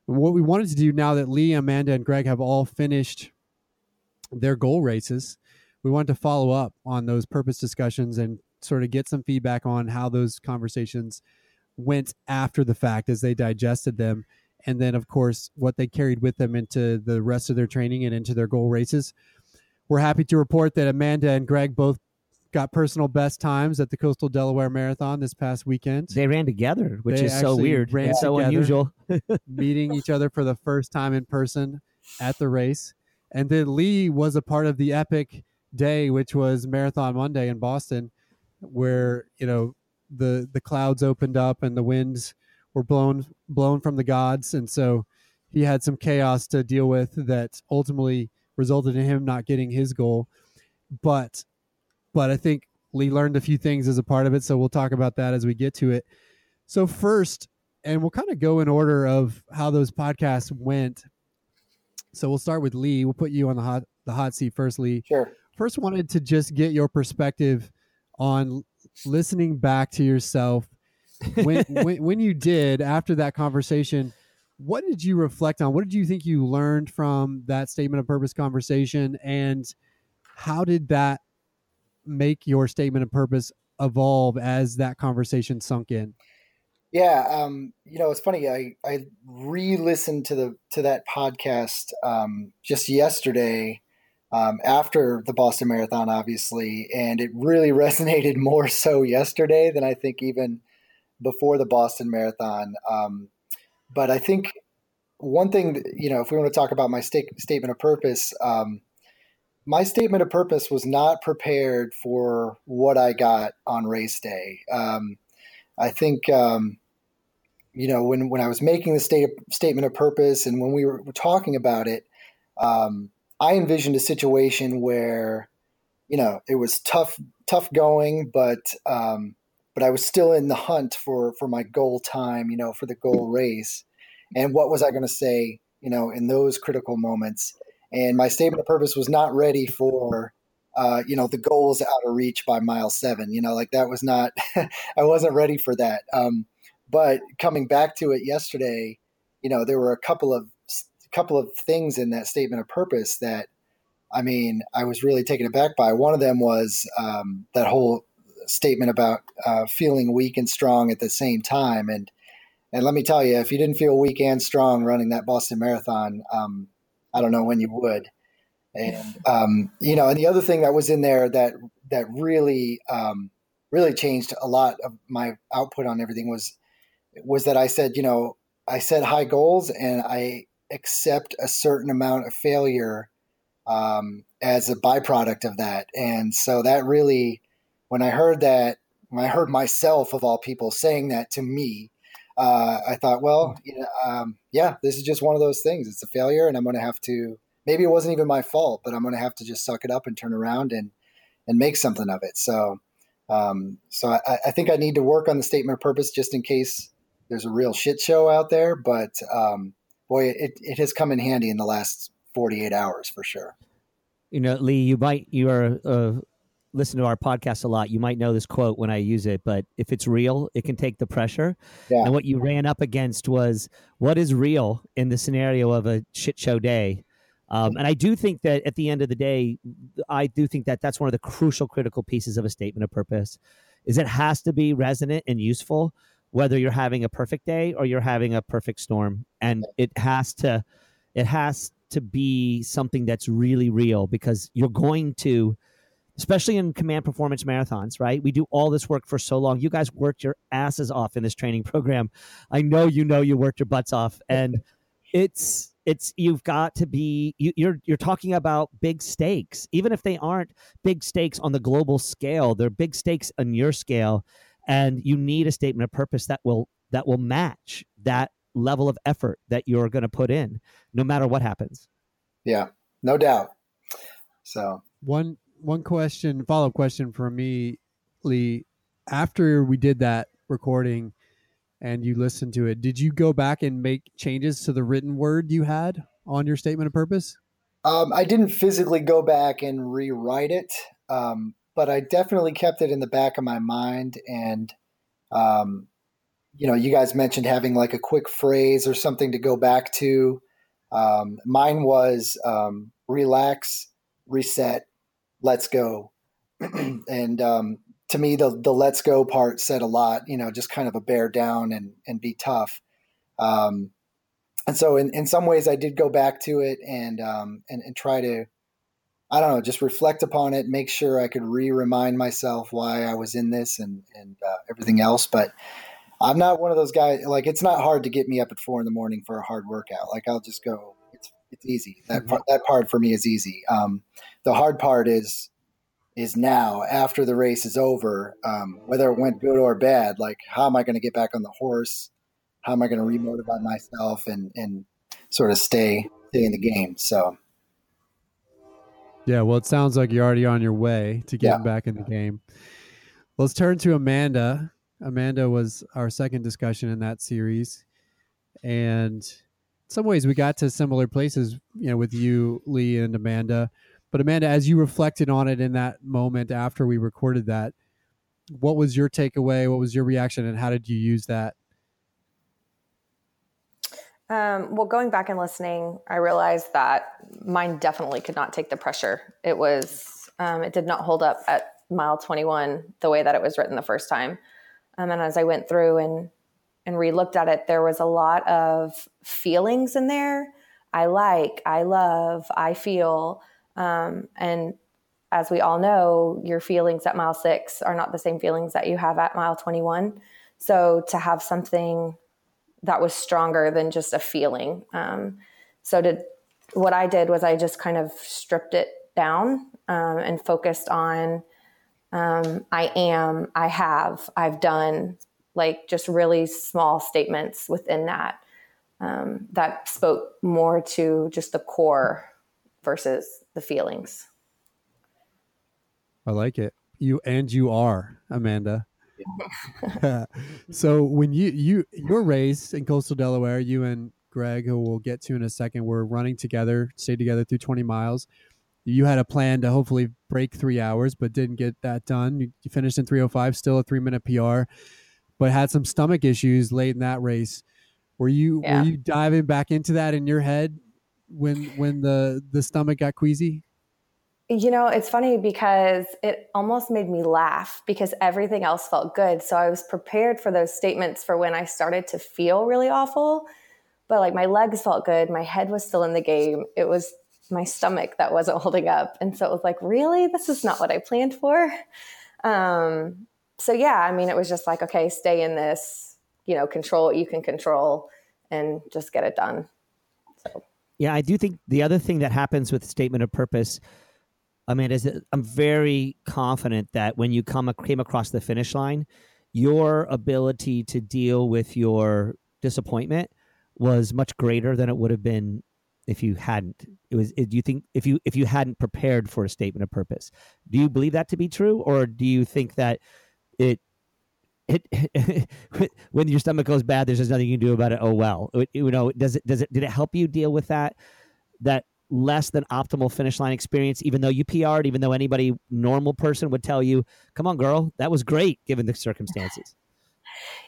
What we wanted to do now that Lee, Amanda, and Greg have all finished their goal races, we wanted to follow up on those purpose discussions and sort of get some feedback on how those conversations went after the fact as they digested them and then of course what they carried with them into the rest of their training and into their goal races. We're happy to report that amanda and greg both got personal best times at the coastal delaware marathon this past weekend. They ran together which They is so weird. ran so together. unusual. meeting each other for the first time in person at the race. And then lee was a part of the epic day which was marathon monday in boston where you know the the clouds opened up and the winds were blown blown from the gods. And so he had some chaos to deal with that ultimately resulted in him not getting his goal. But but i think lee learned a few things as a part of it. So we'll talk about that as we get to it. So first and we'll kind of go in order of how those podcasts went. So we'll start with lee. We'll put you on the hot the hot seat first lee. Sure. first wanted to just get your perspective on listening back to yourself when, when when you did after that conversation what did you reflect on what did you think you learned from that statement of purpose conversation and how did that make your statement of purpose evolve as that conversation sunk in Yeah. Um, you know, it's funny. I, I re-listened to the to that podcast um, just yesterday um, after the Boston Marathon, obviously, and it really resonated more so yesterday than I think even before the Boston Marathon. Um, but I think one thing, that, you know, if we want to talk about my sta- statement of purpose, um, my statement of purpose was not prepared for what I got on race day. Um, I think, um, you know, when, when I was making the state, statement of purpose and when we were talking about it, um, I envisioned a situation where, you know, it was tough, tough going, but, um, but I was still in the hunt for, for my goal time, you know, for the goal race. And what was I going to say, you know, in those critical moments? And my statement of purpose was not ready for, uh, you know, the goals out of reach by mile seven. You know, like that was not, I wasn't ready for that. Um, but coming back to it yesterday, you know, there were a couple of couple of things in that statement of purpose that, I mean, I was really taken aback by. One of them was um, that whole statement about uh, feeling weak and strong at the same time. And and let me tell you, if you didn't feel weak and strong running that Boston Marathon, um, I don't know when you would. And um, you know, and the other thing that was in there that that really um, really changed a lot of my output on everything was was that I said, you know, I set high goals and I accept a certain amount of failure um, as a byproduct of that. And so that really, when I heard that, when I heard myself of all people saying that to me, uh, I thought, well, you know, um, yeah, this is just one of those things. It's a failure, and I'm going to have to. Maybe it wasn't even my fault, but I'm going to have to just suck it up and turn around and and make something of it. So, um, so I, I think I need to work on the statement of purpose just in case there's a real shit show out there. But um, boy, it, it has come in handy in the last 48 hours for sure. You know, Lee, you might you are uh, listen to our podcast a lot. You might know this quote when I use it, but if it's real, it can take the pressure. Yeah. And what you ran up against was what is real in the scenario of a shit show day. Um, and I do think that at the end of the day, I do think that that's one of the crucial, critical pieces of a statement of purpose, is it has to be resonant and useful, whether you're having a perfect day or you're having a perfect storm, and it has to, it has to be something that's really real because you're going to, especially in command performance marathons, right? We do all this work for so long. You guys worked your asses off in this training program. I know you know you worked your butts off, and it's it's you've got to be you, you're you're talking about big stakes even if they aren't big stakes on the global scale they're big stakes on your scale and you need a statement of purpose that will that will match that level of effort that you're going to put in no matter what happens Yeah, no doubt. So one one question follow up question for me lee after we did that recording and you listened to it did you go back and make changes to the written word you had on your statement of purpose um, I didn't physically go back and rewrite it, um, but I definitely kept it in the back of my mind. And Um, you know, you guys mentioned having like a quick phrase or something to go back to. Um, mine was um, relax, reset, let's go. and um, to me, the the let's go part said a lot. You know, just kind of a bear down and and be tough. Um, and so, in, in some ways, I did go back to it and um, and, and try to, I don't know, just reflect upon it, make sure I could re remind myself why I was in this and and uh, everything else. But I'm not one of those guys. Like, it's not hard to get me up at four in the morning for a hard workout. Like, I'll just go. It's easy. That mm-hmm. part, that part for me is easy. Um, the hard part is is now after the race is over, um, whether it went good or bad. Like, how am I going to get back on the horse? How am I going to remotivate myself and and sort of stay stay in the game? So. Yeah, well, it sounds like you're already on your way to getting yeah. back in the game. Let's turn to Amanda. Amanda was our second discussion in that series, and some ways we got to similar places, you know, with you, Lee, and Amanda. But Amanda, as you reflected on it in that moment after we recorded that, what was your takeaway? What was your reaction, and how did you use that? Um, well, going back and listening, I realized that mine definitely could not take the pressure. It was, um, it did not hold up at mile 21 the way that it was written the first time. Um, and as I went through and and re-looked at it, there was a lot of feelings in there. I like, I love, I feel. Um, and as we all know, your feelings at mile six are not the same feelings that you have at mile 21. So to have something that was stronger than just a feeling. Um, so to, what I did was I just kind of stripped it down um, and focused on um, I am, I have, I've done, like just really small statements within that um, that spoke more to just the core versus the feelings. I like it. You and you are Amanda. so when you you your race in coastal Delaware, you and Greg, who we'll get to in a second, were running together, stayed together through 20 miles. You had a plan to hopefully break three hours, but didn't get that done. You, you finished in 305, still a three minute PR, but had some stomach issues late in that race. Were you yeah. were you diving back into that in your head when when the the stomach got queasy? You know, it's funny because it almost made me laugh because everything else felt good. So I was prepared for those statements for when I started to feel really awful. But like my legs felt good, my head was still in the game. It was my stomach that wasn't holding up. And so it was like, really? This is not what I planned for. Um, so yeah, I mean, it was just like, okay, stay in this, you know, control what you can control and just get it done. So. Yeah, I do think the other thing that happens with statement of purpose, I mean, is I'm very confident that when you come came across the finish line, your ability to deal with your disappointment was much greater than it would have been if you hadn't it was do you think if you if you hadn't prepared for a statement of purpose do you believe that to be true or do you think that it it when your stomach goes bad there's just nothing you can do about it oh well it, you know does it does it did it help you deal with that that less than optimal finish line experience even though you PR'd even though anybody normal person would tell you come on girl that was great given the circumstances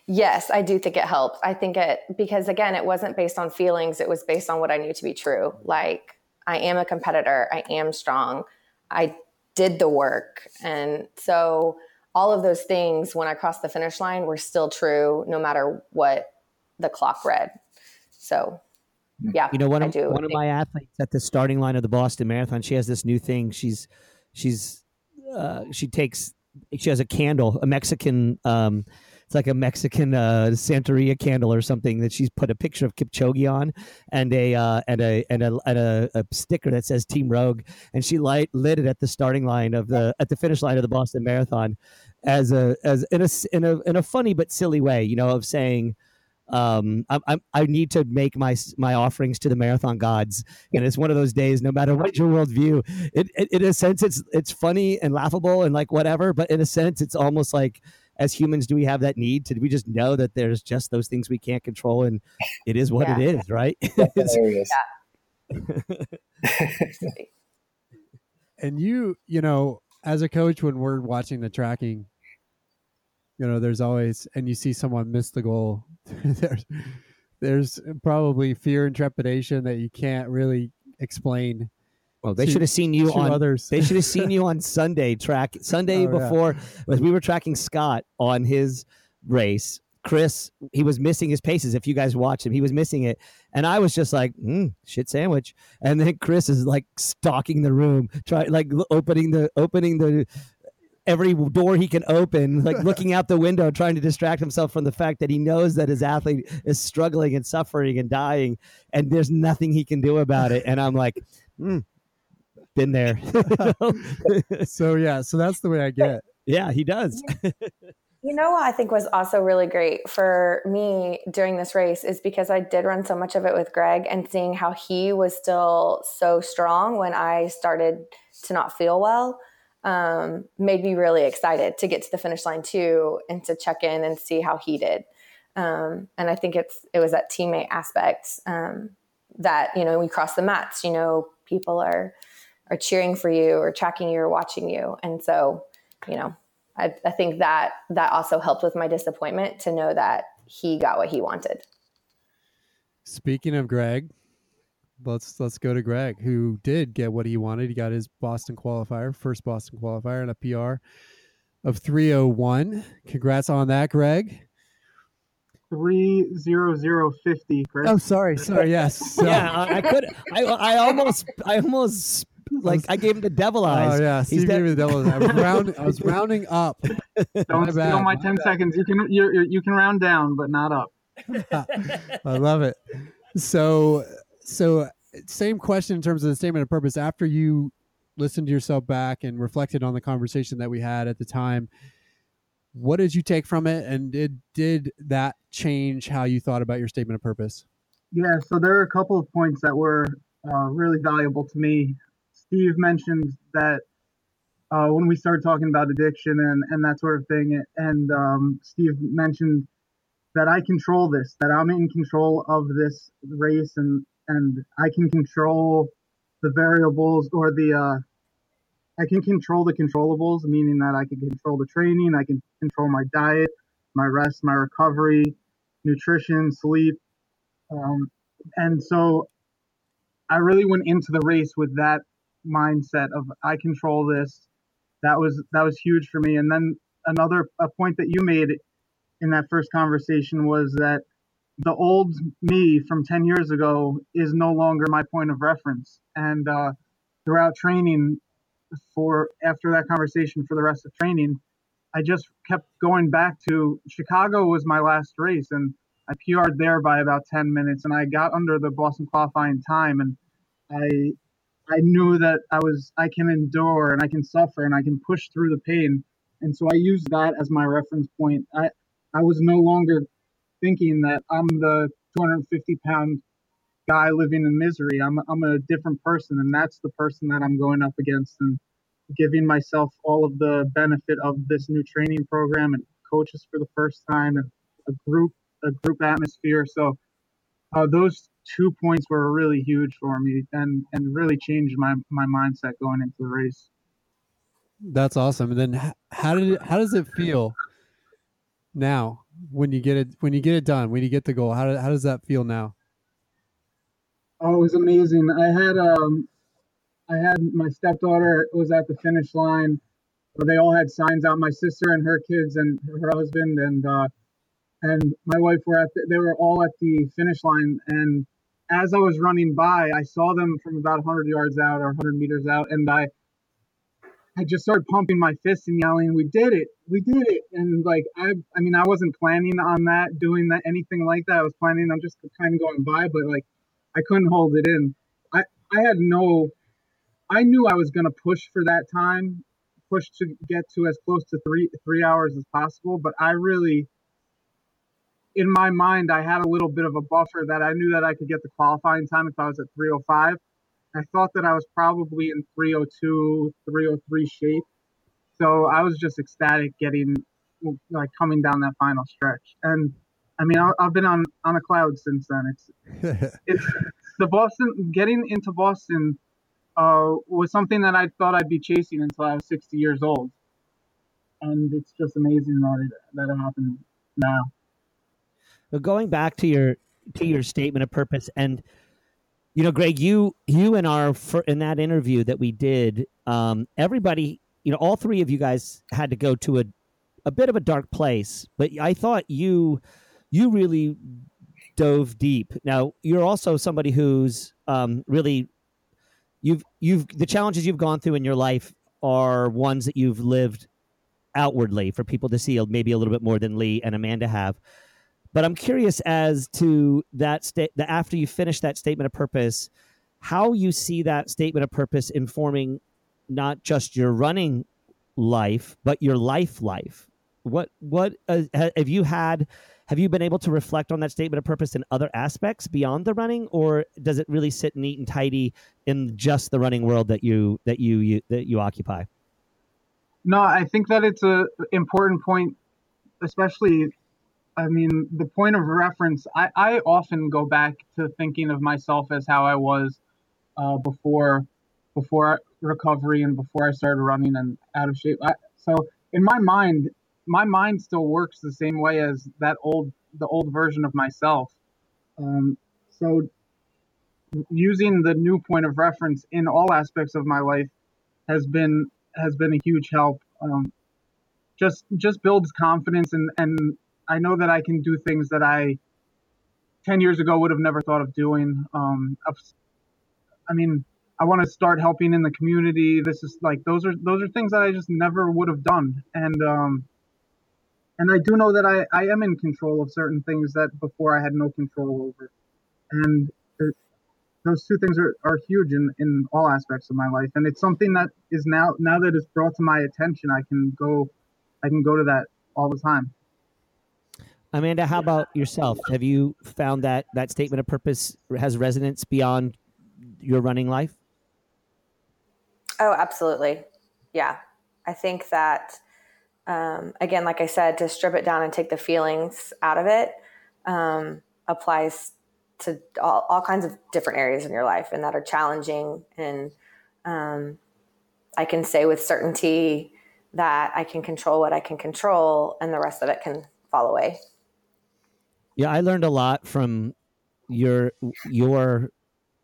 Yes, I do think it helped. I think it because again, it wasn't based on feelings, it was based on what I knew to be true. Like I am a competitor, I am strong. I did the work. And so all of those things when I crossed the finish line were still true no matter what the clock read. So yeah. You know, one of, one of my athletes at the starting line of the Boston Marathon, she has this new thing. She's she's uh, she takes she has a candle, a Mexican um, it's like a Mexican uh, Santeria candle or something that she's put a picture of Kipchoge on and a uh, and a and a and a, a, sticker that says Team Rogue, and she light lit it at the starting line of the at the finish line of the Boston Marathon, as a as in a in a in a funny but silly way, you know, of saying. Um, I, I, I need to make my my offerings to the marathon gods, and it's one of those days. No matter what your worldview, it, it in a sense it's it's funny and laughable and like whatever, but in a sense it's almost like as humans do we have that need to we just know that there's just those things we can't control and it is what yeah. it is right and you you know as a coach when we're watching the tracking you know, there's always, and you see someone miss the goal. there's, there's probably fear and trepidation that you can't really explain. Well, they should have seen you on. others. They should have seen you on Sunday track Sunday Oh, yeah. before as we were tracking Scott on his race. Chris, he was missing his paces. If you guys watched him, he was missing it, and I was just like, mm, "Shit sandwich." And then Chris is like stalking the room, try like opening the opening the every door he can open, like looking out the window, trying to distract himself from the fact that he knows that his athlete is struggling and suffering and dying, and there's nothing he can do about it. And I'm like, mm, been there. so yeah, so that's the way I get. yeah, he does. You know what I think was also really great for me during this race is because I did run so much of it with Greg and seeing how he was still so strong when I started to not feel well um, made me really excited to get to the finish line too and to check in and see how he did. Um, and I think it's it was that teammate aspect um, that you know we cross the mats. You know, people are are cheering for you or tracking you or watching you, and so you know I, I think that that also helped with my disappointment to know that he got what he wanted. Speaking of Greg, let's let's go to Greg, who did get what he wanted. He got his Boston qualifier, first Boston qualifier, and a PR of 301. Congrats on that, Greg. Three zero zero fifty, Chris. Oh, sorry, sorry. Yes. So- yeah, I, I could. I, I almost, I almost like I gave him the devil eyes. Oh yeah, He's Steve de- gave me the devil. I was rounding. I was rounding up. Don't my steal bad, my my ten seconds. You can you you you can round down, but not up. I love it. So, so same question in terms of the statement of purpose. After you listened to yourself back and reflected on the conversation that we had at the time, what did you take from it, and did did that change how you thought about your statement of purpose? Yeah, so there are a couple of points that were uh, really valuable to me. Steve mentioned that uh, when we started talking about addiction and, and that sort of thing, and um, Steve mentioned that I control this, that I'm in control of this race, and and I can control the variables or the uh, I can control the controllables, meaning that I can control the training, I can control my diet, my rest, my recovery, nutrition, sleep, um, and so I really went into the race with that mindset of I control this. That was that was huge for me. And then another a point that you made in that first conversation was that the old me from 10 years ago is no longer my point of reference. And uh, throughout training, for after that conversation for the rest of training, I just kept going back to Chicago was my last race, and I PR'd there by about 10 minutes, and I got under the Boston qualifying time, and I I knew that I was I can endure and I can suffer and I can push through the pain, and so I used that as my reference point. I I was no longer thinking that I'm the 250 pound guy living in misery. I'm I'm a different person, and that's the person that I'm going up against, and giving myself all of the benefit of this new training program and coaches for the first time and a group a group atmosphere. So uh, those two points were really huge for me and and really changed my my mindset going into the race. That's awesome. And then how did it, how does it feel now when you get it when you get it done when you get the goal? How do, how does that feel now? Oh, it was amazing. I had um, I had my stepdaughter was at the finish line. Where they all had signs out. My sister and her kids and her husband and uh, and my wife were at. The, they were all at the finish line. And as I was running by, I saw them from about 100 yards out or 100 meters out, and I I just started pumping my fist and yelling, "We did it! We did it!" And like I, I mean, I wasn't planning on that, doing that, anything like that. I was planning on just kind of going by, but like I couldn't hold it in. I I had no. I knew I was going to push for that time, push to get to as close to three three hours as possible. But I really, in my mind, I had a little bit of a buffer that I knew that I could get the qualifying time if I was at 305. I thought that I was probably in 302, 303 shape. So I was just ecstatic getting, like, coming down that final stretch. And I mean, I- I've been on, on a cloud since then. It's, it's the Boston, getting into Boston uh, was something that I thought I'd be chasing until I was 60 years old. and it's just amazing that it that it happened now. Going back to your to your statement of purpose, and you know, Greg, you you and our in that interview that we did, um, everybody, you know, all three of you guys had to go to a a bit of a dark place, but I thought you you really dove deep. Now you're also somebody who's um, really you've you've the challenges you've gone through in your life are ones that you've lived outwardly for people to see maybe a little bit more than Lee and Amanda have. But I'm curious as to that state that after you finish that statement of purpose, how you see that statement of purpose informing not just your running life, but your life life. What what uh, have you had? Have you been able to reflect on that statement of purpose in other aspects beyond the running, or does it really sit neat and tidy in just the running world that you that you, you that you occupy? No, I think that it's a important point, especially. I mean, the point of reference. I, I often go back to thinking of myself as how I was uh, before before recovery and before I started running and out of shape. I, so in my mind, my mind still works the same way as that old the old version of myself. Um, so using the new point of reference in all aspects of my life has been has been a huge help. Um, just just builds confidence and and I know that I can do things that I ten years ago would have never thought of doing. Um, I mean, I want to start helping in the community. This is like those are those are things that I just never would have done, and um, and I do know that I, I am in control of certain things that before I had no control over. And those two things are, are huge in, in all aspects of my life. And it's something that is now, now that it's brought to my attention, I can go, I can go to that all the time. Amanda, how about yourself? Have you found that that statement of purpose has resonance beyond your running life? Oh, absolutely. Yeah. I think that um, again, like I said, to strip it down and take the feelings out of it um, applies to all, all, kinds of different areas in your life and that are challenging. And um, I can say with certainty that I can control what I can control and the rest of it can fall away. Yeah, I learned a lot from your your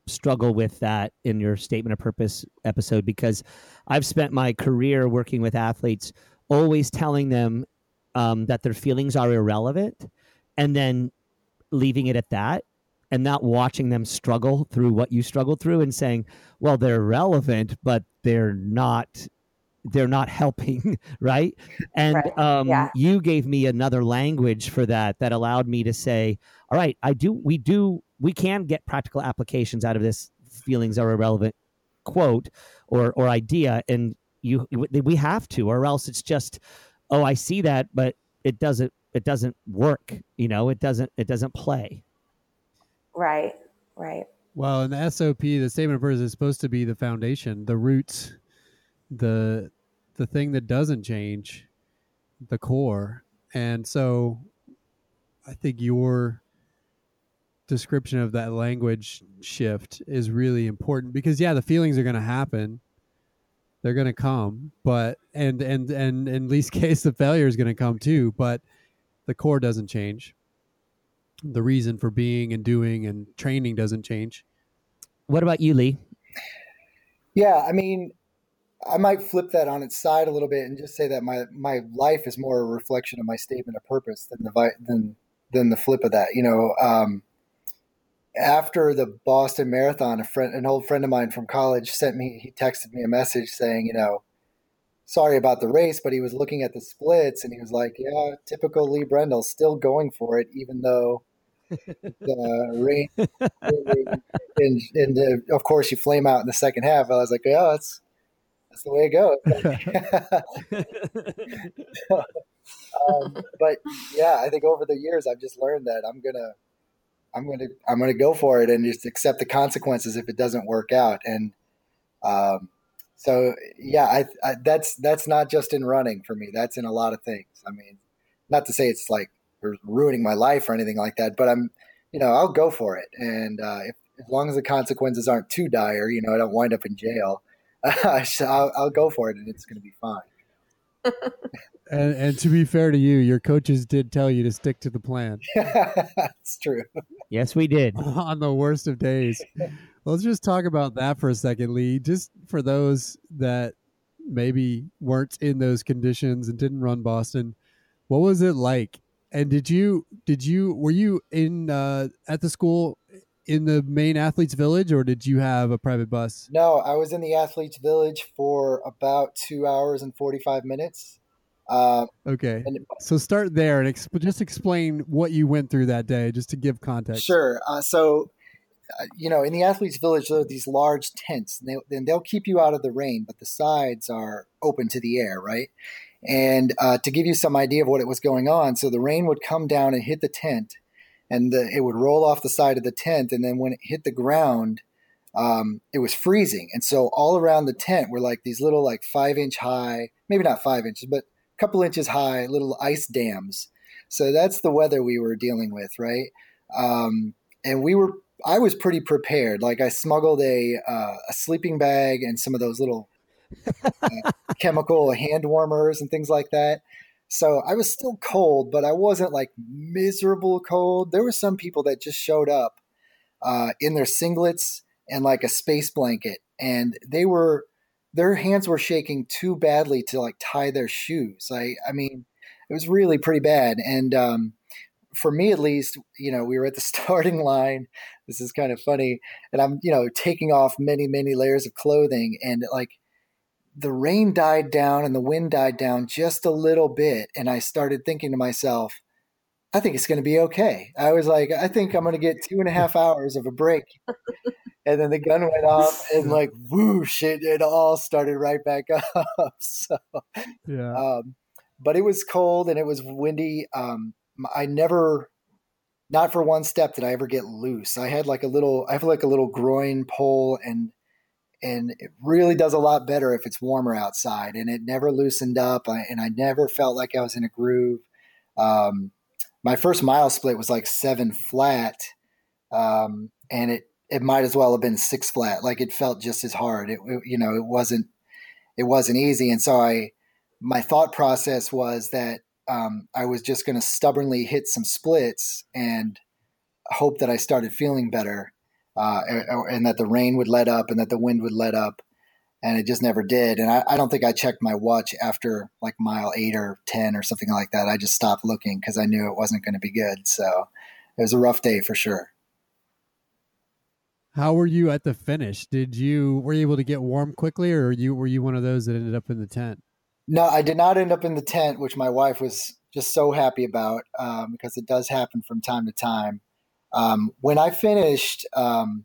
struggle with that in your statement of purpose episode because I've spent my career working with athletes always telling them um, that their feelings are irrelevant and then leaving it at that and not watching them struggle through what you struggled through and saying well they're relevant but they're not they're not helping right and right. Um, yeah. you gave me another language for that that allowed me to say all right i do we do we can get practical applications out of this feelings are irrelevant quote or or idea and you we have to or else it's just oh i see that but it doesn't it doesn't work you know it doesn't it doesn't play right right well in the sop the statement of purpose is supposed to be the foundation the roots the the thing that doesn't change the core. And so i think your description of that language shift is really important because yeah the feelings are going to happen. They're going to come but and and and in least case the failure is going to come too but the core doesn't change. The reason for being and doing and training doesn't change. What about you lee? Yeah i mean i might flip that on its side a little bit and just say that my my life is more a reflection of my statement of purpose than the than than the flip of that you know um, after the Boston Marathon, a friend, an old friend of mine from college, sent me. He texted me a message saying, you know, sorry about the race, but he was looking at the splits and he was like, yeah, typical Lee Brendel, still going for it, even though the rain and, and the, of course you flame out in the second half. I was like, yeah, that's that's the way it goes. um, but yeah, I think over the years I've just learned that I'm gonna I'm going to I'm to go for it and just accept the consequences if it doesn't work out. And um, so yeah, I, I, that's that's not just in running for me. That's in a lot of things. I mean, not to say it's like ruining my life or anything like that, but I'm you know I'll go for it. And uh, if, as long as the consequences aren't too dire, you know, I don't wind up in jail. I'll, I'll go for it, and it's going to be fine. And, and to be fair to you, your coaches did tell you to stick to the plan That's true. Yes, we did. on the worst of days. Let's just talk about that for a second, Lee. Just for those that maybe weren't in those conditions and didn't run Boston, what was it like? And did you did you were you in uh, at the school in the main athletes village or did you have a private bus? No, I was in the athletes village for about two hours and forty five minutes. Uh, Okay. and So start there and exp- just explain what you went through that day, just to give context. Sure. Uh, so, uh, you know, in the athletes' village, there are these large tents, and, they, and they'll keep you out of the rain, but the sides are open to the air, right? And uh, to give you some idea of what it was going on, so the rain would come down and hit the tent, and the, it would roll off the side of the tent, and then when it hit the ground, um, it was freezing, and so all around the tent were like these little, like five inch high, maybe not five inches, but a couple inches high, little ice dams. So that's the weather we were dealing with, right? Um, and we were I was pretty prepared. Like I smuggled a uh, a sleeping bag and some of those little uh, chemical hand warmers and things like that. So I was still cold, but I wasn't like miserable cold. There were some people that just showed up uh, in their singlets and like a space blanket, and they were their hands were shaking too badly to like tie their shoes. I I mean, it was really pretty bad, and um, for me at least, you know, we were at the starting line. This is kind of funny. And I'm, you know, taking off many, many layers of clothing and like the rain died down and the wind died down just a little bit. And I started thinking to myself, I think it's going to be okay. I was like, I think I'm going to get two and a half hours of a break. and then the gun went off and like whoosh, it, it all started right back up. So, Yeah. um, but it was cold and it was windy. Um, I never, not for one step did I ever get loose. I had like a little, I have like a little groin pole and, and it really does a lot better if it's warmer outside and it never loosened up. I, and I never felt like I was in a groove. Um, my first mile split was like seven flat. Um, and it, it might as well have been six flat. Like it felt just as hard. It, it you know, it wasn't, it wasn't easy. And so I, my thought process was that um, I was just going to stubbornly hit some splits and hope that I started feeling better, uh, and, and that the rain would let up and that the wind would let up, and it just never did. And I, I don't think I checked my watch after like mile eight or ten or something like that. I just stopped looking because I knew it wasn't going to be good. So it was a rough day for sure. How were you at the finish? Did you were you able to get warm quickly, or you were you one of those that ended up in the tent? No, I did not end up in the tent, which my wife was just so happy about um, because it does happen from time to time. Um, when I finished, um,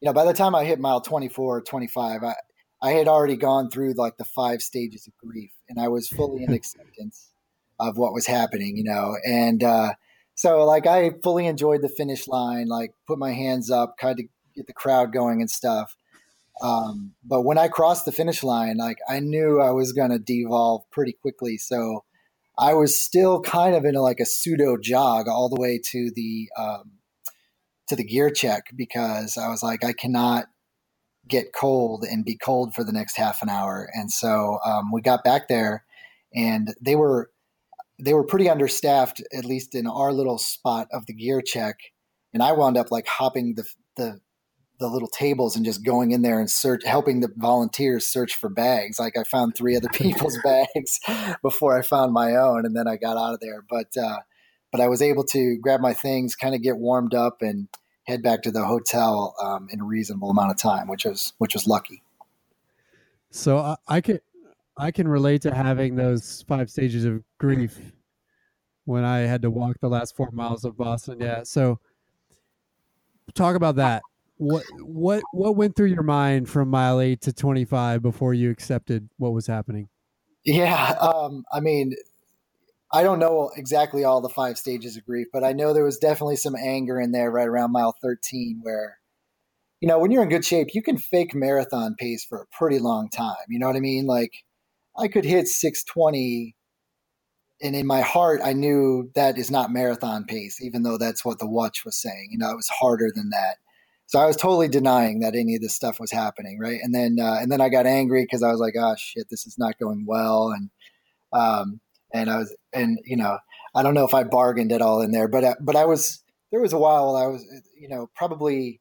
you know, by the time I hit mile 24 or 25, I, I had already gone through like the five stages of grief and I was fully in acceptance of what was happening, you know. And uh, so, like, I fully enjoyed the finish line, like, put my hands up, kind of get the crowd going and stuff. Um, but when I crossed the finish line, like I knew I was going to devolve pretty quickly. So I was still kind of in a, like a pseudo jog all the way to the um, to the gear check because I was like, I cannot get cold and be cold for the next half an hour. And so um, we got back there, and they were they were pretty understaffed, at least in our little spot of the gear check. And I wound up like hopping the the the little tables and just going in there and search helping the volunteers search for bags like i found three other people's bags before i found my own and then i got out of there but uh, but i was able to grab my things kind of get warmed up and head back to the hotel um, in a reasonable amount of time which was which was lucky So I, I can I can relate to having those five stages of grief when I had to walk the last four miles of Boston. Yeah. So talk about that. What what what went through your mind from mile eight to twenty five before you accepted what was happening? yeah um, i mean i don't know exactly all the five stages of grief but i know there was definitely some anger in there right around mile 13 where you know when you're in good shape you can fake marathon pace for a pretty long time you know what i mean? Like i could hit 620 and in my heart i knew that is not marathon pace even though that's what the watch was saying you know it was harder than that. So i was totally denying that any of this stuff was happening right? And then uh, and then i got angry because i was like oh shit this is not going well. And um, and I was, and you know, I don't know if I bargained at all in there, but uh, but I was there was a while I was, you know, probably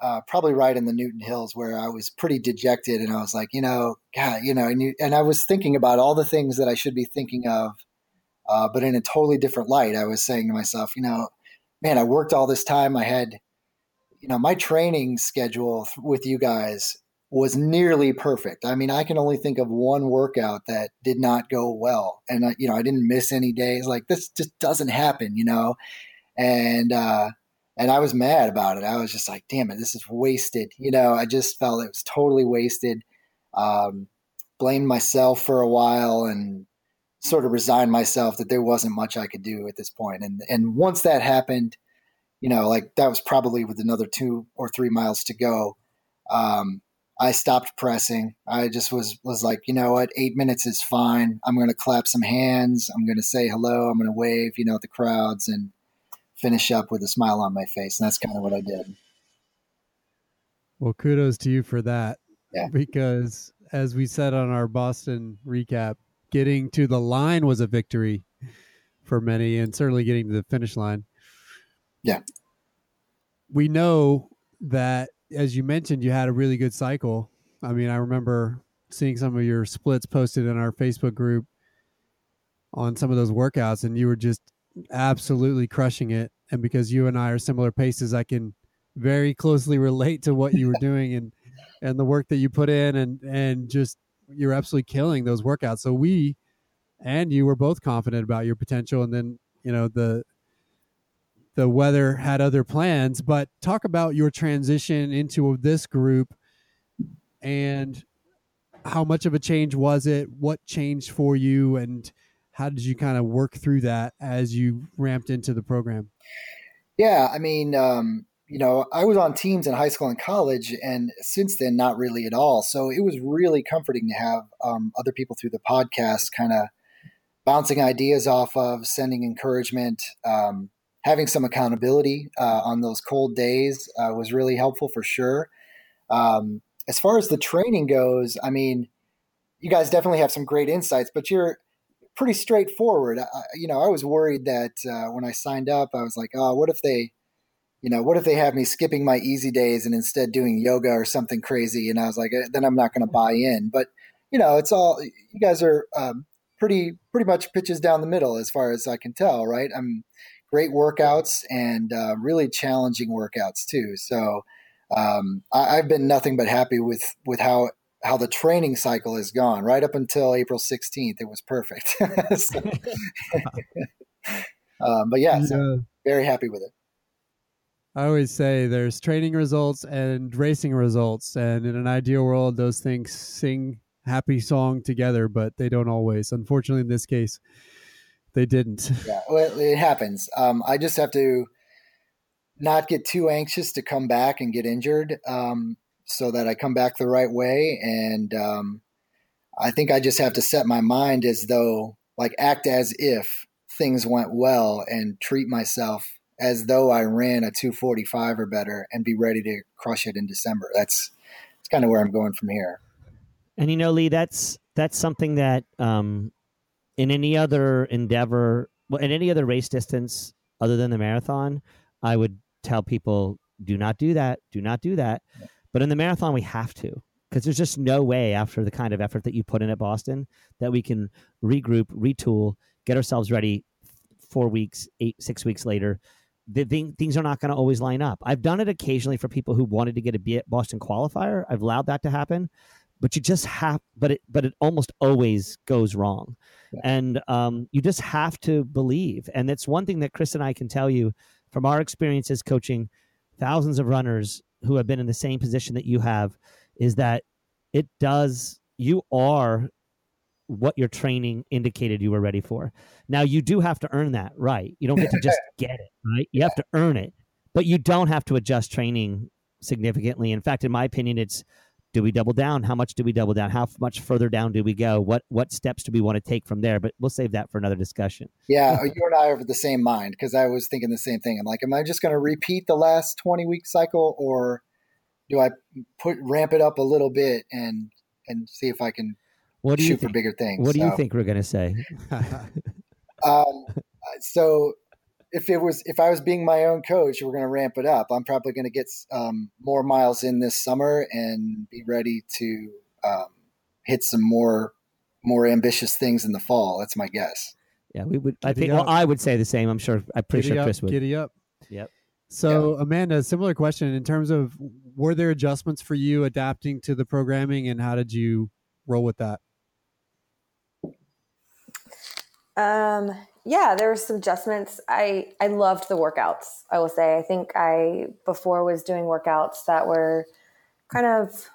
uh, probably right in the Newton Hills where I was pretty dejected, and I was like, you know, God, you know, and you, and I was thinking about all the things that I should be thinking of, uh, but in a totally different light. I was saying to myself, you know, man, I worked all this time. I had, you know, my training schedule with you guys was nearly perfect. I mean, I can only think of one workout that did not go well, and you know, I didn't miss any days. Like this just doesn't happen, you know, and uh, and I was mad about it. I was just like, damn it, this is wasted. You know, I just felt it was totally wasted. Um, blamed myself for a while and sort of resigned myself that there wasn't much I could do at this point. And and once that happened, you know, like that was probably with another two or three miles to go. Um, I stopped pressing. I just was was like, you know what, eight minutes is fine. I'm going to clap some hands. I'm going to say hello. I'm going to wave, you know, at the crowds and finish up with a smile on my face. And that's kind of what I did. Well, kudos to you for that. Yeah. Because as we said on our Boston recap, getting to the line was a victory for many, and certainly getting to the finish line. Yeah. We know that as you mentioned, you had a really good cycle. I mean, I remember seeing some of your splits posted in our Facebook group on some of those workouts, and you were just absolutely crushing it. And because you and I are similar paces, I can very closely relate to what you were doing and and the work that you put in, and and just you're absolutely killing those workouts. So we and you were both confident about your potential, and then you know the the weather had other plans, but talk about your transition into this group and how much of a change was it? What changed for you and how did you kind of work through that as you ramped into the program? Yeah, I mean, um, you know, I was on teams in high school and college, and since then, not really at all. So it was really comforting to have um, other people through the podcast kind of bouncing ideas off of, sending encouragement. Um, having some accountability uh, on those cold days uh, was really helpful for sure. Um, as far as the training goes, I mean, you guys definitely have some great insights, but you're pretty straightforward. I, you know, I was worried that uh, when I signed up, I was like, oh, what if they, you know, what if they have me skipping my easy days and instead doing yoga or something crazy? And I was like, eh, then I'm not going to buy in. But you know, it's all you guys are um, pretty pretty much pitches down the middle as far as I can tell, right? I'm great workouts and uh, really challenging workouts too. So um, I, have been nothing but happy with with how how the training cycle has gone. Right up until April 16th, it was perfect. so, um, but yeah, so very happy with it. I always say there's training results and racing results, and in an ideal world, those things sing happy song together, but they don't always. Unfortunately, in this case, they didn't. Yeah, well, it happens. Um, I just have to not get too anxious to come back and get injured, um, so that I come back the right way. And um, I think I just have to set my mind as though, like, act as if things went well, and treat myself as though I ran a 245 or better, and be ready to crush it in December. That's that's kind of where I'm going from here. And you know, Lee, that's that's something that um, in any other endeavor, in any other race distance other than the marathon, I would tell people do not do that, do not do that. But in the marathon, we have to because there's just no way after the kind of effort that you put in at Boston that we can regroup, retool, get ourselves ready four weeks, eight, six weeks later. The thing, things are not going to always line up. I've done it occasionally for people who wanted to get a Boston qualifier. I've allowed that to happen, but you just have, but it, but it almost always goes wrong and um, you just have to believe. And it's one thing that Chris and I can tell you from our experiences coaching thousands of runners who have been in the same position that you have is that it does, you are what your training indicated you were ready for. Now, you do have to earn that, right? You don't get to just get it, right? You have to earn it, but you don't have to adjust training significantly. In fact, in my opinion, it's do we double down? How much do we double down? How much further down do we go? What what steps do we want to take from there? But we'll save that for another discussion. Yeah, you and I are of the same mind because I was thinking the same thing. I'm like, am I just going to repeat the last 20 week cycle, or do I put ramp it up a little bit and and see if I can What do you shoot think? for bigger things. What do you think we're gonna say? Um, so if it was if I was being my own coach, we're going to ramp it up. I'm probably going to get um, more miles in this summer and be ready to um, hit some more more ambitious things in the fall. That's my guess. Yeah, we would. I Giddy think. Well. I would say the same. I'm sure. I'm pretty giddy sure up, Chris would. giddy up. Yep. So Amanda, similar question in terms of were there adjustments for you adapting to the programming, and how did you roll with that? Um, yeah, there were some adjustments. I I loved the workouts. I will say. I think I before was doing workouts that were kind of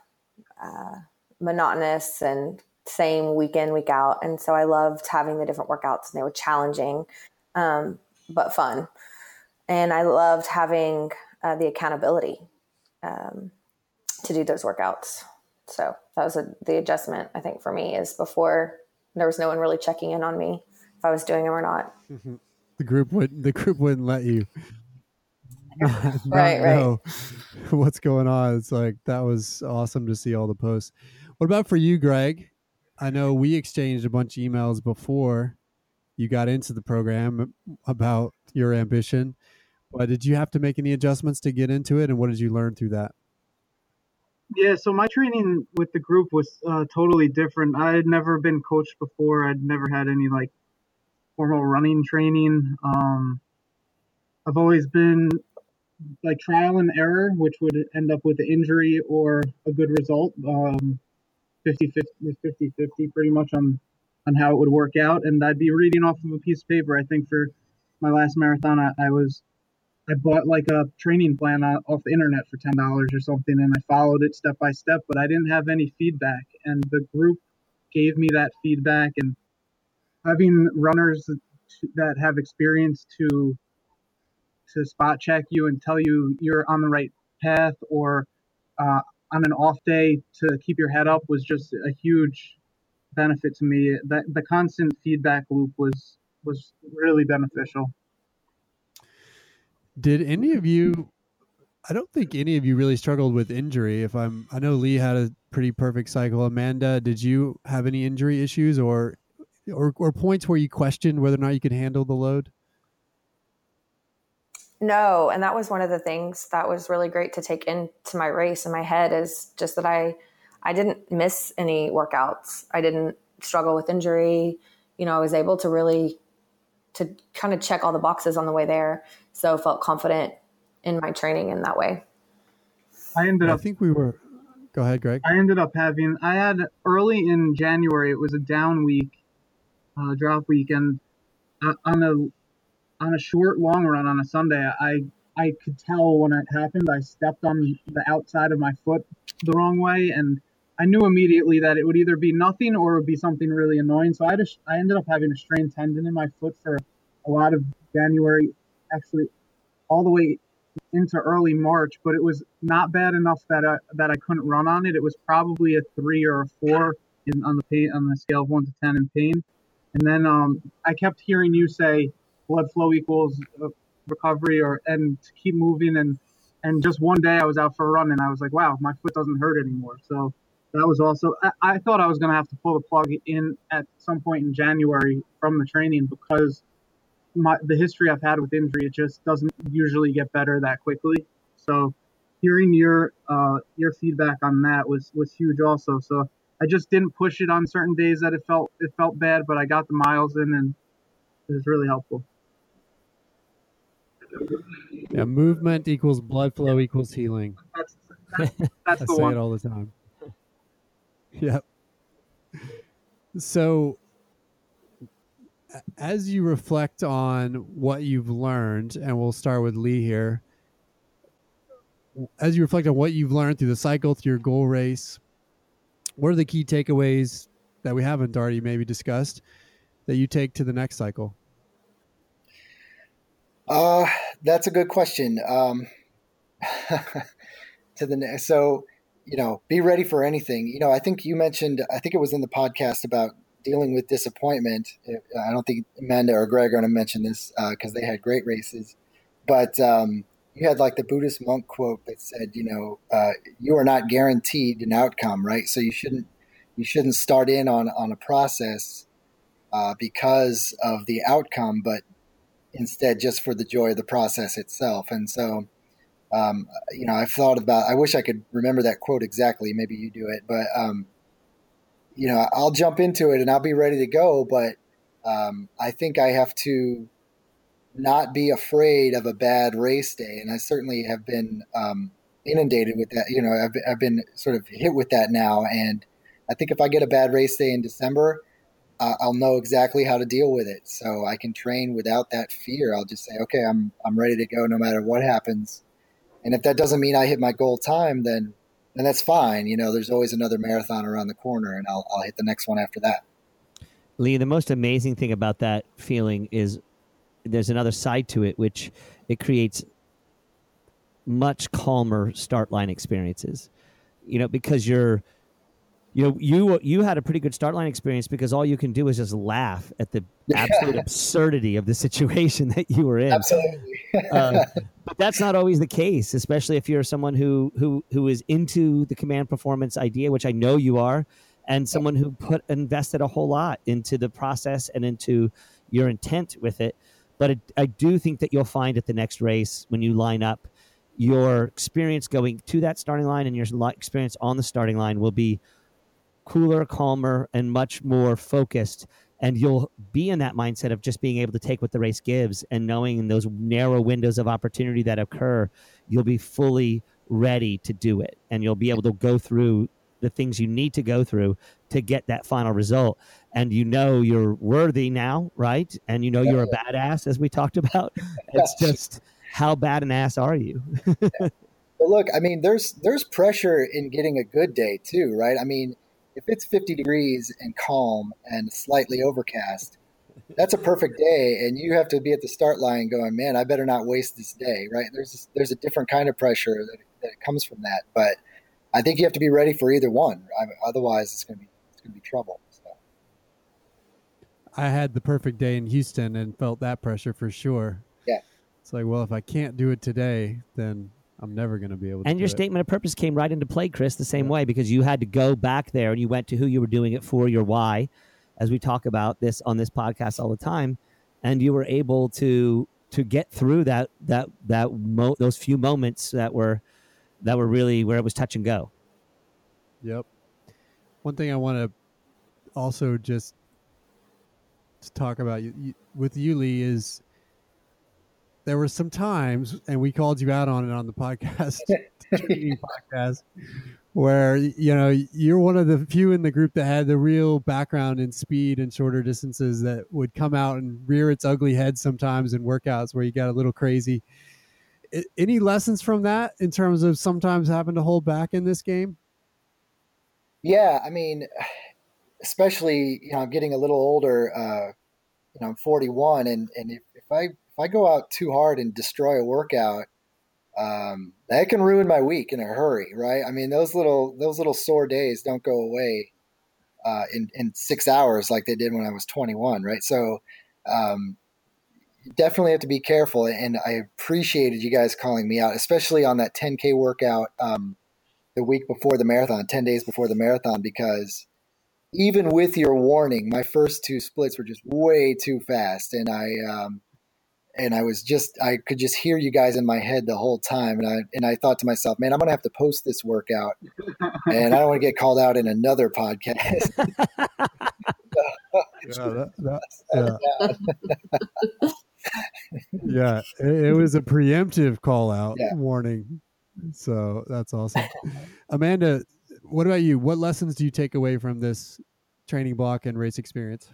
uh, monotonous and same week in week out, and so I loved having the different workouts. And they were challenging, um, but fun. And I loved having uh, the accountability um, to do those workouts. So that was a, the adjustment I think for me is before there was no one really checking in on me if I was doing them or not. The group would the group wouldn't let you. not- not Right, right. know What's going on? It's like that was awesome to see all the posts. What about for you, Greg? I know we exchanged a bunch of emails before you got into the program about your ambition, but did you have to make any adjustments to get into it, and what did you learn through that? Yeah, so my training with the group was uh, totally different. I had never been coached before. I'd never had any like formal running training. Um, I've always been like trial and error, which would end up with an injury or a good result. Um, 50 50 50 pretty much on on how it would work out. And I'd be reading off of a piece of paper. I think for my last marathon, I, I was I bought like a training plan off the internet for ten dollars or something, and I followed it step by step. But I didn't have any feedback, and the group gave me that feedback. And having runners that have experience to to spot check you and tell you you're on the right path, or uh, on an off day to keep your head up was just a huge benefit to me. That the constant feedback loop was was really beneficial. Did any of you? I don't think any of you really struggled with injury. If I'm, I know Lee had a pretty perfect cycle. Amanda, did you have any injury issues or, or, or points where you questioned whether or not you could handle the load? No, and that was one of the things that was really great to take into my race in my head is just that I I didn't miss any workouts. I didn't struggle with injury. You know, I was able to really to kind of check all the boxes on the way there. So felt confident in my training in that way. I ended up I think we were. Go ahead, Greg. I ended up having I had early in January. It was a down week, uh, drop week, and uh, on a on a short long run on a Sunday, I I could tell when it happened. I stepped on the outside of my foot the wrong way, and I knew immediately that it would either be nothing or it would be something really annoying. So I just I ended up having a strained tendon in my foot for a lot of January, actually all the way into early March, but it was not bad enough that I, that I couldn't run on it. It was probably a three or a four in, on the pain on the scale of one to ten in pain. And then um, I kept hearing you say blood flow equals uh, recovery, or and to keep moving. And and just one day I was out for a run, and I was like, wow, my foot doesn't hurt anymore. So that was also I, I thought I was going to have to pull the plug in at some point in January from the training because my the history I've had with injury, it just doesn't usually get better that quickly. So hearing your uh, your feedback on that was was huge also. So I just didn't push it on certain days that it felt it felt bad, but I got the miles in and it was really helpful. Yeah, movement equals blood flow equals healing. That's that's, that's I the say one. it all the time. Yep. So, as you reflect on what you've learned, and we'll start with Lee here. As you reflect on what you've learned through the cycle, through your goal race, what are the key takeaways that we haven't already maybe discussed that you take to the next cycle? Uh, that's a good question. Um, to the next, so you know, be ready for anything. You know, I think you mentioned, I think it was in the podcast about dealing with disappointment. I don't think Amanda or Greg are going to mention this because they had great races, but um, you had like the Buddhist monk quote that said, you know, uh, you are not guaranteed an outcome, right? So you shouldn't you shouldn't start in on on a process uh, because of the outcome, but instead just for the joy of the process itself. And so, um, you know, I've thought about. I wish I could remember that quote exactly. Maybe you do it, but um, you know, I'll jump into it and I'll be ready to go. But um, I think I have to not be afraid of a bad race day, and I certainly have been um, inundated with that. You know, I've, I've been sort of hit with that now, and I think if I get a bad race day in December, uh, I'll know exactly how to deal with it. So I can train without that fear. I'll just say, okay, I'm I'm ready to go no matter what happens. And if that doesn't mean I hit my goal time, then then that's fine. You know, there's always another marathon around the corner, and I'll I'll hit the next one after that. Lee, the most amazing thing about that feeling is there's another side to it, which it creates much calmer start line experiences. You know, because you're you know you you had a pretty good start line experience because all you can do is just laugh at the absolute absurdity of the situation that you were in. Absolutely. Uh, but that's not always the case especially if you're someone who who who is into the command performance idea which i know you are and someone who put invested a whole lot into the process and into your intent with it but it, i do think that you'll find at the next race when you line up your experience going to that starting line and your experience on the starting line will be cooler, calmer, and much more focused. And you'll be in that mindset of just being able to take what the race gives and knowing in those narrow windows of opportunity that occur, you'll be fully ready to do it. And you'll be able to go through the things you need to go through to get that final result. And you know you're worthy now, right? And you know you're a badass, as we talked about. It's just how bad an ass are you? well, look, I mean, there's there's pressure in getting a good day too, right? I mean, if it's 50 degrees and calm and slightly overcast, that's a perfect day, and you have to be at the start line going, man, I better not waste this day, right? There's there's a different kind of pressure that, that comes from that, but I think you have to be ready for either one. Otherwise, it's going to be it's going to be trouble. So. I had the perfect day in Houston and felt that pressure for sure. Yeah. It's like, well, if I can't do it today, then I'm never going to be able to. And your statement of purpose came right into play, Chris, the same yeah. way because you had to go back there and you went to who you were doing it for, your why, as we talk about this on this podcast all the time, and you were able to to get through that that that mo- those few moments that were that were really where it was touch and go. Yep. One thing I want to also just to talk about you, you, with you, Lee, is there were some times, and we called you out on it on the podcast, podcast, where you know you're one of the few in the group that had the real background in speed and shorter distances that would come out and rear its ugly head sometimes in workouts where you got a little crazy. any lessons from that in terms of sometimes having to hold back in this game? Yeah, I mean, especially you know, I'm getting a little older. Uh, you know, I'm 41, and and if, if I if I go out too hard and destroy a workout, um, that can ruin my week in a hurry, right? I mean, those little those little sore days don't go away uh, in in six hours like they did when I was 21, right? So, um, definitely have to be careful. And I appreciated you guys calling me out, especially on that 10k workout um, the week before the marathon, 10 days before the marathon, because even with your warning, my first two splits were just way too fast, and I um, and I was just I could just hear you guys in my head the whole time, and I and I thought to myself, man, I'm gonna have to post this workout, and I don't want to get called out in another podcast. yeah, that, that, yeah. yeah, it, it, was a preemptive call out yeah. warning, so that's awesome. Amanda, what about you? What lessons do you take away from this training block and race experience?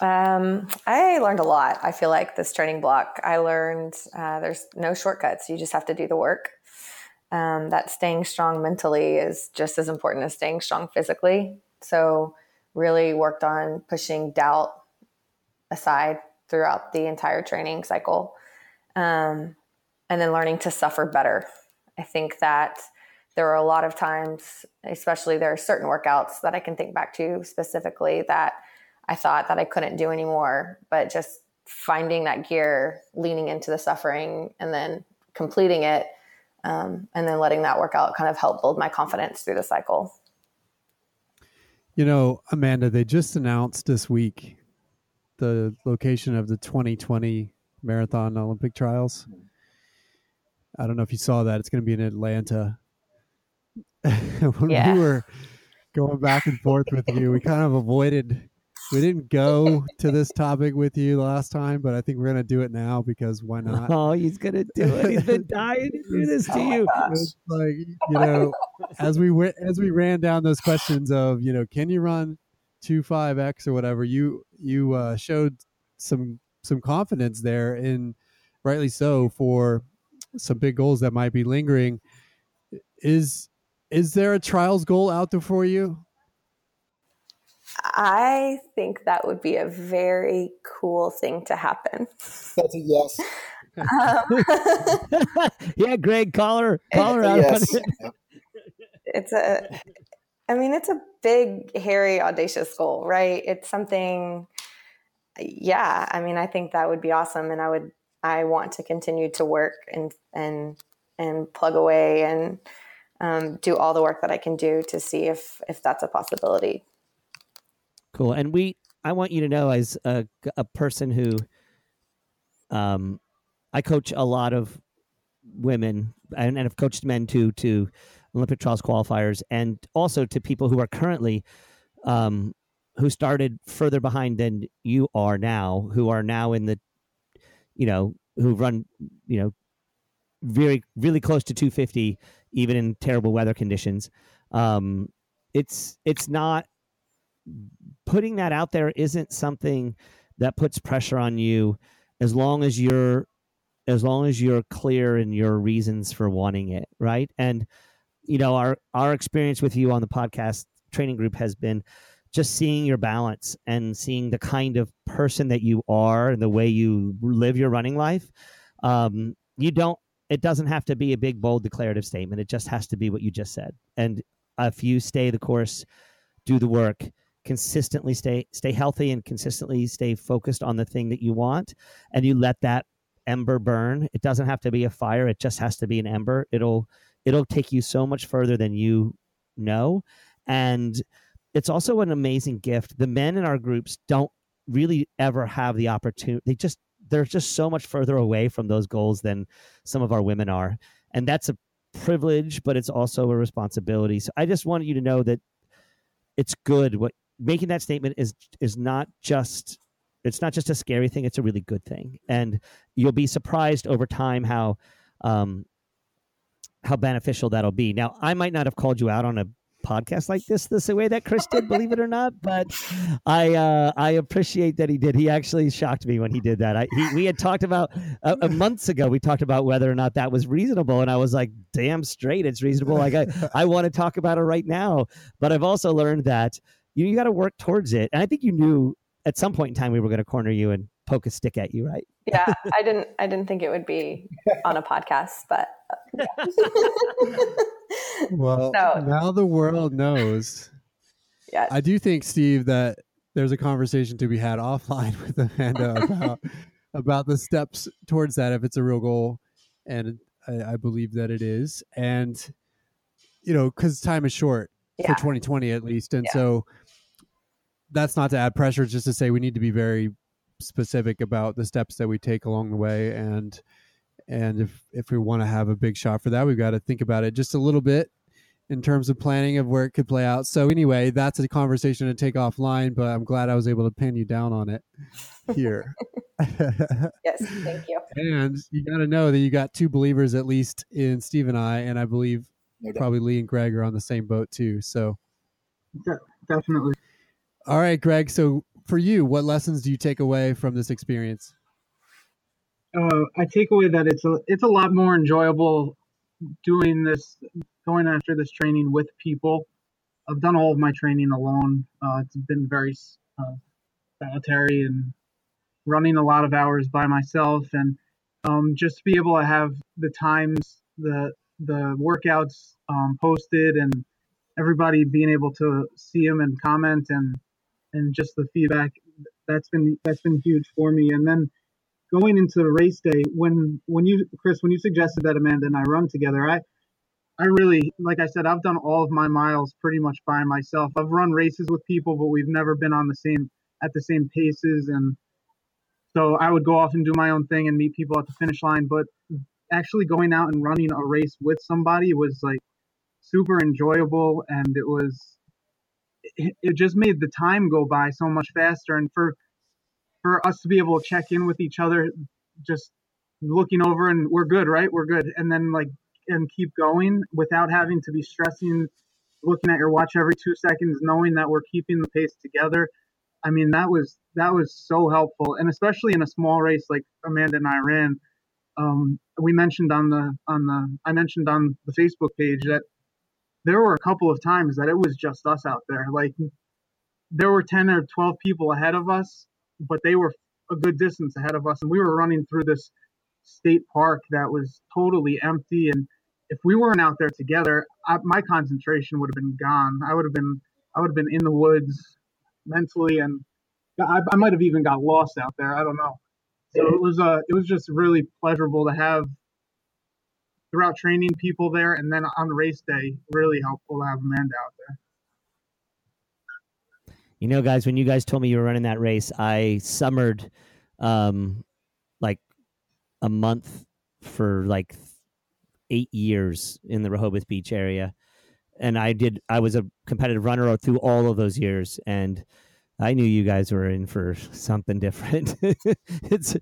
Um, I learned a lot. I feel like this training block, I learned uh, there's no shortcuts. You just have to do the work. Um, that staying strong mentally is just as important as staying strong physically. So, really worked on pushing doubt aside throughout the entire training cycle. Um, and then learning to suffer better. I think that there are a lot of times, especially there are certain workouts that I can think back to specifically that I thought that I couldn't do anymore, but just finding that gear, leaning into the suffering, and then completing it, um, and then letting that work out kind of help build my confidence through the cycle. You know, Amanda, they just announced this week the location of the 2020 marathon Olympic trials. I don't know if you saw that. It's going to be in Atlanta. when Yeah. we were going back and forth with you, we kind of avoided. We didn't go to this topic with you last time, but I think we're going to do it now because why not? Oh, he's gonna do it. He's been dying to do this to you. It's like you know, as we went as we ran down those questions of you know, can you run two five x or whatever, you you uh, showed some some confidence there, and rightly so for some big goals that might be lingering. Is is there a trials goal out there for you? I think that would be a very cool thing to happen. That's a yes. Um, yeah, Greg, call her, call her out. yes. it. It's a i mean it's a big hairy audacious goal right it's something yeah i mean i think that would be awesome and i would i want to continue to work and and and plug away and um, do all the work that i can do to see if if that's a possibility Cool. And we, I want you to know, as a, a person who, um, I coach a lot of women and, and have coached men too to Olympic trials qualifiers, and also to people who are currently, um, who started further behind than you are now, who are now in the, you know, who run, you know, very really close to 250, even in terrible weather conditions. Um, it's it's not putting that out there isn't something that puts pressure on you as long as you're as long as you're clear in your reasons for wanting it right and you know our our experience with you on the podcast training group has been just seeing your balance and seeing the kind of person that you are and the way you live your running life um, you don't it doesn't have to be a big bold declarative statement. It just has to be what you just said. And if you stay the course do the work consistently stay stay healthy and consistently stay focused on the thing that you want and you let that ember burn it doesn't have to be a fire. It just has to be an ember. It'll it'll take you so much further than you know. And it's also an amazing gift. The men in our groups don't really ever have the opportunity they just they're just so much further away from those goals than some of our women are. And that's a privilege but it's also a responsibility. So i just want you to know that it's good. What making that statement is is not just it's not just a scary thing it's a really good thing. And you'll be surprised over time how um how beneficial that'll be. Now i might not have called you out on a podcast like this the way that chris did believe it or not but i uh i appreciate that he did he actually shocked me when he did that i he, we had talked about uh, uh, months ago we talked about whether or not that was reasonable and i was like damn straight it's reasonable like i i want to talk about it right now but i've also learned that you, you got to work towards it. And I think you knew at some point in time we were going to corner you and poke a stick at you, right? yeah i didn't i didn't think it would be on a podcast but Well, So- now the world knows. yeah I do think, Steve, that there's a conversation to be had offline with Amanda about about the steps towards that if it's a real goal, and I, I believe that it is. And you know, because time is short yeah for 2020 at least, and Yeah. so that's not to add pressure. Just to say we need to be very specific about the steps that we take along the way, and and if if we want to have a big shot for that, we've got to think about it just a little bit in terms of planning of where it could play out. So anyway, that's a conversation to take offline, but I'm glad I was able to pin you down on it here. yes thank you and you got to know that you got two believers at least in Steve and I, and I believe No probably Lee and Greg are on the same boat too. So, Definitely. all right, Greg. So for you, what lessons do you take away from this experience? Uh, I take away that it's a it's a lot more enjoyable doing this, going after this training with people. I've done all of my training alone. Uh, it's been very uh, solitary and running a lot of hours by myself, and um, just to be able to have the times, the the workouts um, posted, and everybody being able to see them and comment, and and just the feedback. That's been that's been huge for me, and then going into the race day when when you chris when you suggested that amanda and i run together i I really, like I said, I've done all of my miles pretty much by myself. I've run races with people, but we've never been on the same at the same paces, and so I would go off and do my own thing and meet people at the finish line. But actually going out and running a race with somebody was like super enjoyable, and it was it just made the time go by so much faster, and for for us to be able to check in with each other, just looking over and we're good, right? We're good, and then like and keep going without having to be stressing, looking at your watch every two seconds, knowing that we're keeping the pace together. I mean, that was that was so helpful, and especially in a small race like Amanda and I ran. Um, we mentioned on the on the I mentioned on the Facebook page that there were a couple of times that it was just us out there. Like there were ten or twelve people ahead of us, but they were a good distance ahead of us, and we were running through this state park that was totally empty and if we weren't out there together, I, my concentration would have been gone. I would have been I would have been in the woods mentally, and I, I might have even got lost out there. I don't know. So it was uh it was just really pleasurable to have throughout training people there, and then on race day, really helpful to have Amanda out there. You know, guys, when you guys told me you were running that race, I summered um, like a month for like eight years in the Rehoboth Beach area, and I did. I was a competitive runner through all of those years, and I knew you guys were in for something different. it's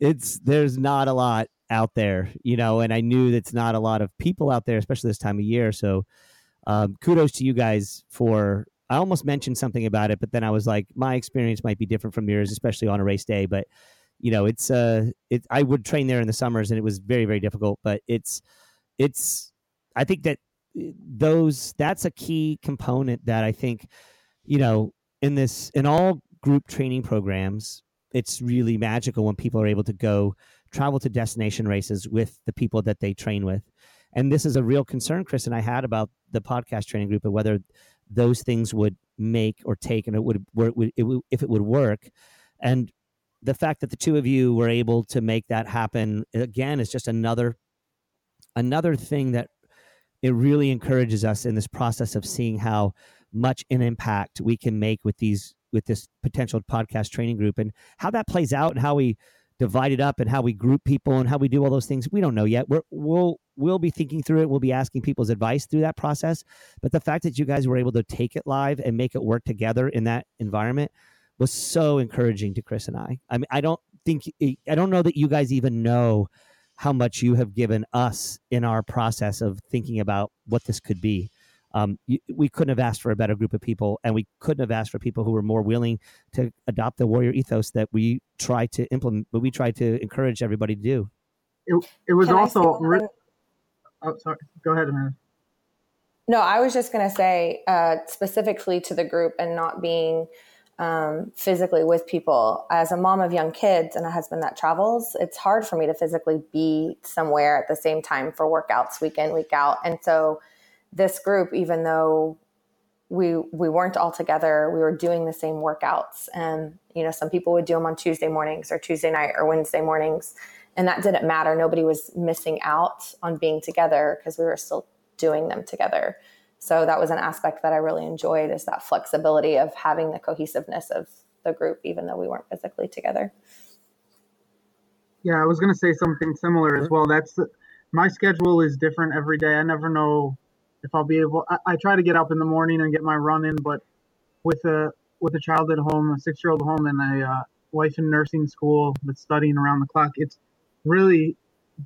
it's there's not a lot out there, you know, and I knew that's not a lot of people out there, especially this time of year. So, um, kudos to you guys for. I almost mentioned something about it, but then I was like, my experience might be different from yours, especially on a race day. But you know, it's uh, it. I would train there in the summers, and it was very, very difficult. But it's it's I think that eh, those that's a key component that I think you know in this in all group training programs it's really magical when people are able to go travel to destination races with the people that they train with and this is a real concern chris and i had about the podcast training group and whether those things would make or take and it would, would if it would work. And the fact that the two of you were able to make that happen uh, again is just another another thing that it really encourages us in this process of seeing how much an impact we can make with these with this potential podcast training group and how that plays out and how we divide it up and how we group people and how we do all those things. We don't know yet. We're, we'll we'll be thinking through it we'll be asking people's advice through that process but the fact that you guys were able to take it live and make it work together in that environment was so encouraging to chris and i i mean i don't think i don't know that you guys even know how much you have given us in our process of thinking about what this could be. Um, you, we couldn't have asked for a better group of people, and we couldn't have asked for people who were more willing to adopt the warrior ethos that we try to implement, but we try to encourage everybody to do. It, it was Can also. Oh, sorry. Go ahead, Amanda. No, I was just going to say uh, specifically to the group and not being um, physically with people. As a mom of young kids and a husband that travels, it's hard for me to physically be somewhere at the same time for workouts week in, week out. And so this group, even though we we weren't all together, we were doing the same workouts. And you know, some people would do them on Tuesday mornings or Tuesday night or Wednesday mornings. And that didn't matter. Nobody was missing out on being together because we were still doing them together. So that was an aspect that I really enjoyed is that flexibility of having the cohesiveness of the group, even though we weren't physically together. Yeah, I was going to say something similar as well. That's my schedule is different every day. I never know if I'll be able. I, I try to get up in the morning and get my run in, but with a with a child at home, a six year old home, and a uh, wife in nursing school that's studying around the clock, it's really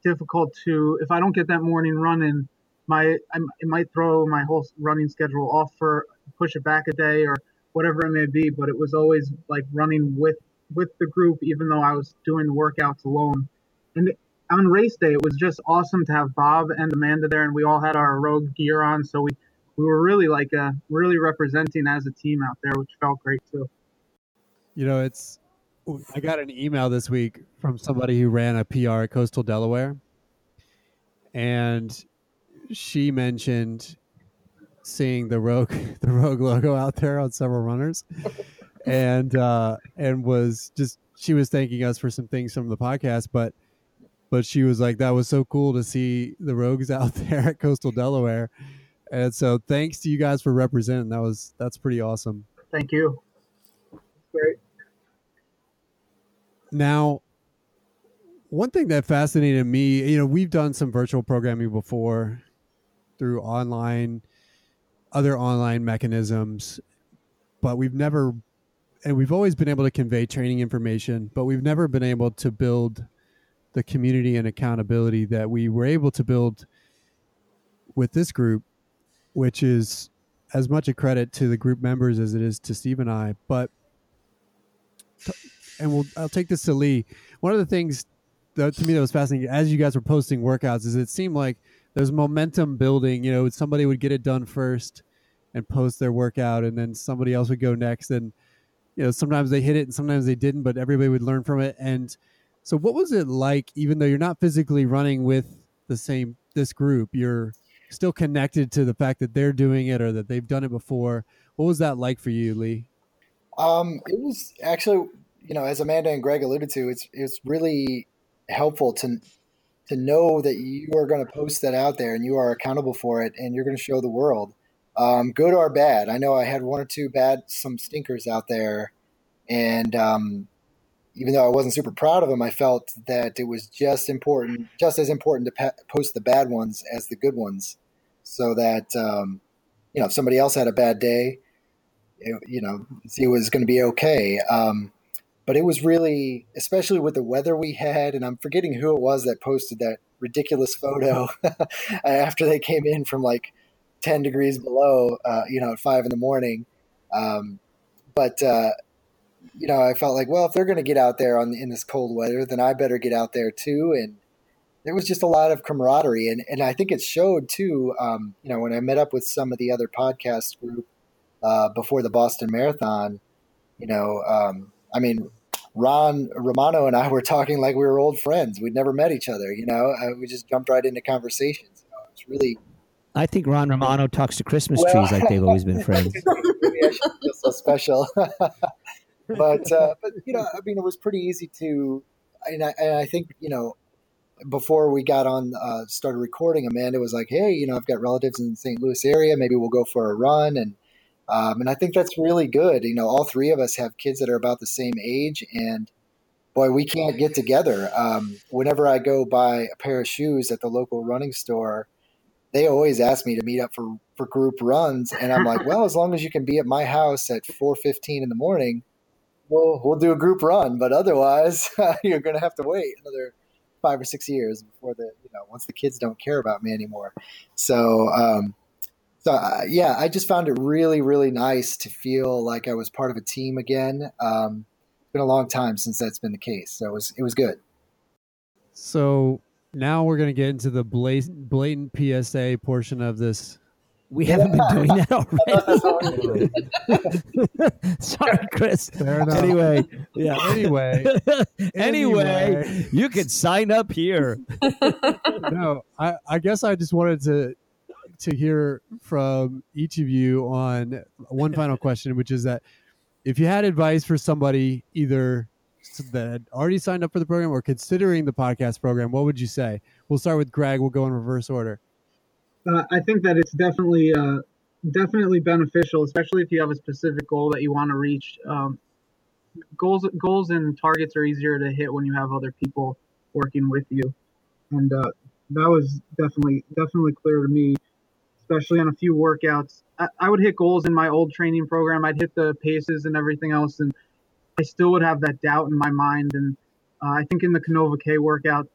difficult to if I don't get that morning run in my I, it might throw my whole running schedule off for push it back a day or whatever it may be. But it was always like running with with the group, even though I was doing the workouts alone. And on race day, it was just awesome to have Bob and Amanda there, and we all had our rogue gear on, so we we were really like uh, really representing as a team out there, which felt great too. You know, it's I got an email this week from somebody who ran a PR at Coastal Delaware, and she mentioned seeing the rogue the rogue logo out there on several runners and uh and was just she was thanking us for some things from the podcast but but she was like, "That was so cool to see the Rogues out there at Coastal Delaware." And so, thanks to you guys for representing. That was that's pretty awesome. Thank you. Great. Now, one thing that fascinated me, you know, we've done some virtual programming before through online, other online mechanisms, but we've never, and we've always been able to convey training information, but we've never been able to build the community and accountability that we were able to build with this group, which is as much a credit to the group members as it is to Steve and I. But and we'll I'll take this to Lee. One of the things that to me that was fascinating as you guys were posting workouts is it seemed like there's momentum building. You know, somebody would get it done first and post their workout, and then somebody else would go next. And you know, sometimes they hit it and sometimes they didn't, but everybody would learn from it. And so, what was it like? Even though you're not physically running with the same this group, you're still connected to the fact that they're doing it or that they've done it before. What was that like for you, Lee? Um, it was actually, you know, as Amanda and Greg alluded to, it's it's really helpful to to know that you are going to post that out there and you are accountable for it and you're going to show the world, um, good or bad. I know I had one or two bad, some stinkers out there, and um, even though I wasn't super proud of them, I felt that it was just important, just as important to pa- post the bad ones as the good ones, so that um, you know if somebody else had a bad day, it, you know, it was going to be okay. Um, but it was really, especially with the weather we had, and I'm forgetting who it was that posted that ridiculous photo after they came in from like 10 degrees below, uh, you know, at five in the morning. Um, but, uh, you know, I felt like, well, if they're going to get out there on in this cold weather, then I better get out there too. And there was just a lot of camaraderie, and and I think it showed too. Um, you know, when I met up with some of the other podcast group uh, before the Boston Marathon, you know, um, I mean, Ron Romano and I were talking like we were old friends. We'd never met each other. You know, uh, we just jumped right into conversations. Know, it's really. I think Ron Romano talks to Christmas well, trees like they've always been friends. Maybe I should feel so special. but uh, but you know, I mean, it was pretty easy to, and I, and I think you know, before we got on uh, started recording, Amanda was like, "Hey, you know, I've got relatives in the St. Louis area. Maybe we'll go for a run." And um, and I think that's really good. You know, all three of us have kids that are about the same age, and boy, we can't get together. Um, whenever I go buy a pair of shoes at the local running store, they always ask me to meet up for, for group runs, and I'm like, well, as long as you can be at my house at 4:15 in the morning, we'll we'll do a group run. But otherwise, you're going to have to wait another five or six years before the you know once the kids don't care about me anymore. So. Um, so uh, yeah, I just found it really, really nice to feel like I was part of a team again. Um, it's been a long time since that's been the case, so it was it was good. So now we're going to get into the blatant, blatant PSA portion of this. We haven't been doing that already. Sorry, Chris. Anyway, yeah. Anyway, anyway, anyway, you can sign up here. no, I, I guess I just wanted to to hear from each of you on one final question, which is that if you had advice for somebody either that had already signed up for the program or considering the podcast program, what would you say? We'll start with Greg. We'll go in reverse order. Uh, I think that it's definitely uh, definitely beneficial, especially if you have a specific goal that you want to reach. Um, goals goals and targets are easier to hit when you have other people working with you, and uh, that was definitely definitely clear to me especially on a few workouts. I, I, would hit goals in my old training program. I'd hit the paces and everything else, and I still would have that doubt in my mind. And uh, I think in the Canova K workout,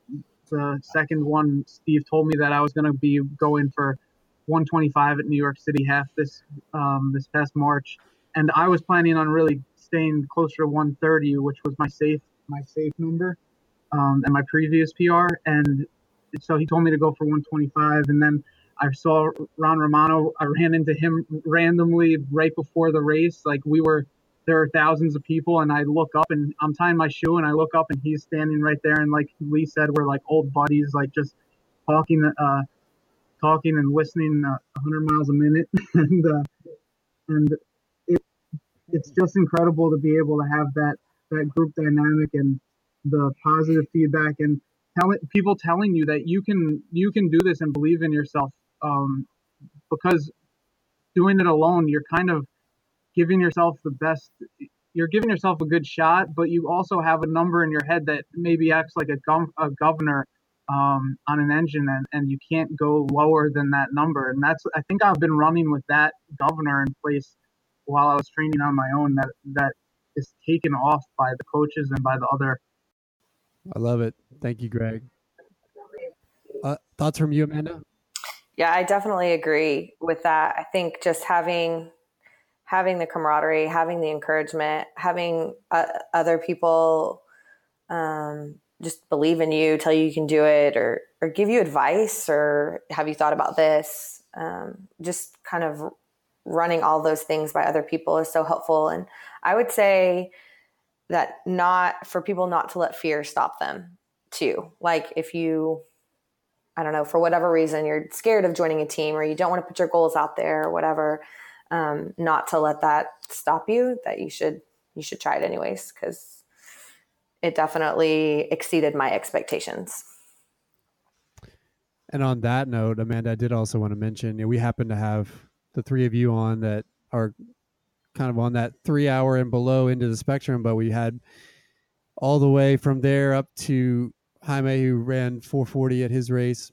the second one, Steve told me that I was going to be going for 125 at New York City half this um, this past March, and I was planning on really staying closer to 130, which was my safe my safe number, um, and my previous PR. And so he told me to go for 125, and then I saw Ron Romano. I ran into him randomly right before the race. Like we were, there are thousands of people, and I look up and I'm tying my shoe, and I look up and he's standing right there. And like Lee said, we're like old buddies, like just talking, uh, talking and listening uh, 100 miles a minute, and uh, and it it's just incredible to be able to have that that group dynamic and the positive feedback and telling people telling you that you can you can do this and believe in yourself um, because doing it alone you're kind of giving yourself the best you're giving yourself a good shot but you also have a number in your head that maybe acts like a, gov- a governor um, on an engine and, and you can't go lower than that number and that's i think i've been running with that governor in place while i was training on my own that that is taken off by the coaches and by the other I love it. Thank you, Greg. Uh, thoughts from you, Amanda? Yeah, I definitely agree with that. I think just having having the camaraderie, having the encouragement, having uh, other people um, just believe in you, tell you you can do it, or or give you advice, or have you thought about this? Um, just kind of running all those things by other people is so helpful. And I would say that not for people not to let fear stop them too. Like if you I don't know, for whatever reason you're scared of joining a team or you don't want to put your goals out there or whatever, um, not to let that stop you, that you should you should try it anyways because it definitely exceeded my expectations. And on that note, Amanda, I did also want to mention you know, we happen to have the three of you on that are kind of on that three hour and below into the spectrum, but we had all the way from there up to Jaime, who ran 440 at his race.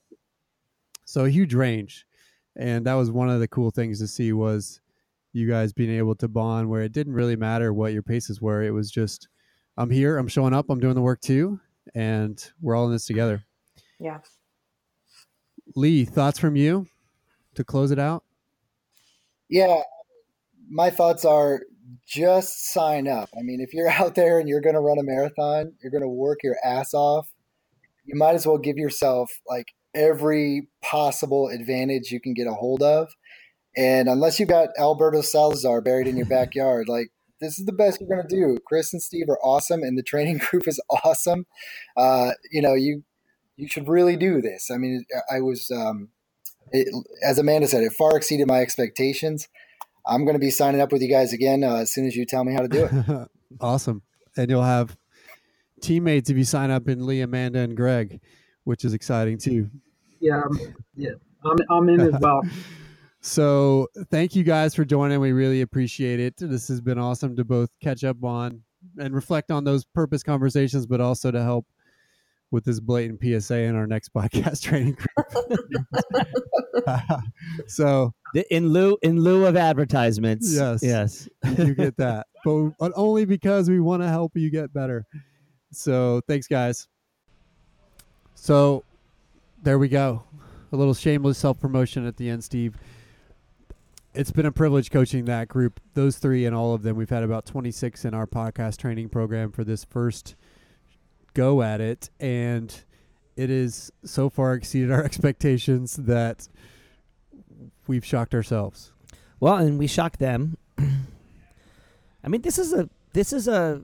So a huge range. And that was one of the cool things to see was you guys being able to bond where it didn't really matter what your paces were. It was just, I'm here, I'm showing up, I'm doing the work too, and we're all in this together. Yeah. Lee, thoughts from you to close it out? Yeah, my thoughts are just sign up. I mean, if you're out there and you're going to run a marathon, you're going to work your ass off. You might as well give yourself like every possible advantage you can get a hold of. And unless you've got Alberto Salazar buried in your backyard, like this is the best you're going to do. Chris and Steve are awesome, and the training group is awesome. Uh, you know, you you should really do this. I mean, I was, um, it, as Amanda said, it far exceeded my expectations. I'm going to be signing up with you guys again uh, as soon as you tell me how to do it. awesome. And you'll have teammates if you sign up in Lee, Amanda, and Greg, which is exciting too. Yeah, um, yeah, I'm, I'm in as well. so thank you guys for joining. We really appreciate it. This has been awesome to both catch up on and reflect on those purpose conversations, but also to help with this blatant PSA in our next podcast training group. so in lieu in lieu of advertisements, yes, yes, you get that, but, but only because we want to help you get better. So thanks, guys. So there we go. A little shameless self promotion at the end, Steve. It's been a privilege coaching that group, those three and all of them. We've had about 26 in our podcast training program for this first go at it, and it has so far exceeded our expectations that we've shocked ourselves. Well, and we shocked them. I mean, this is a this is a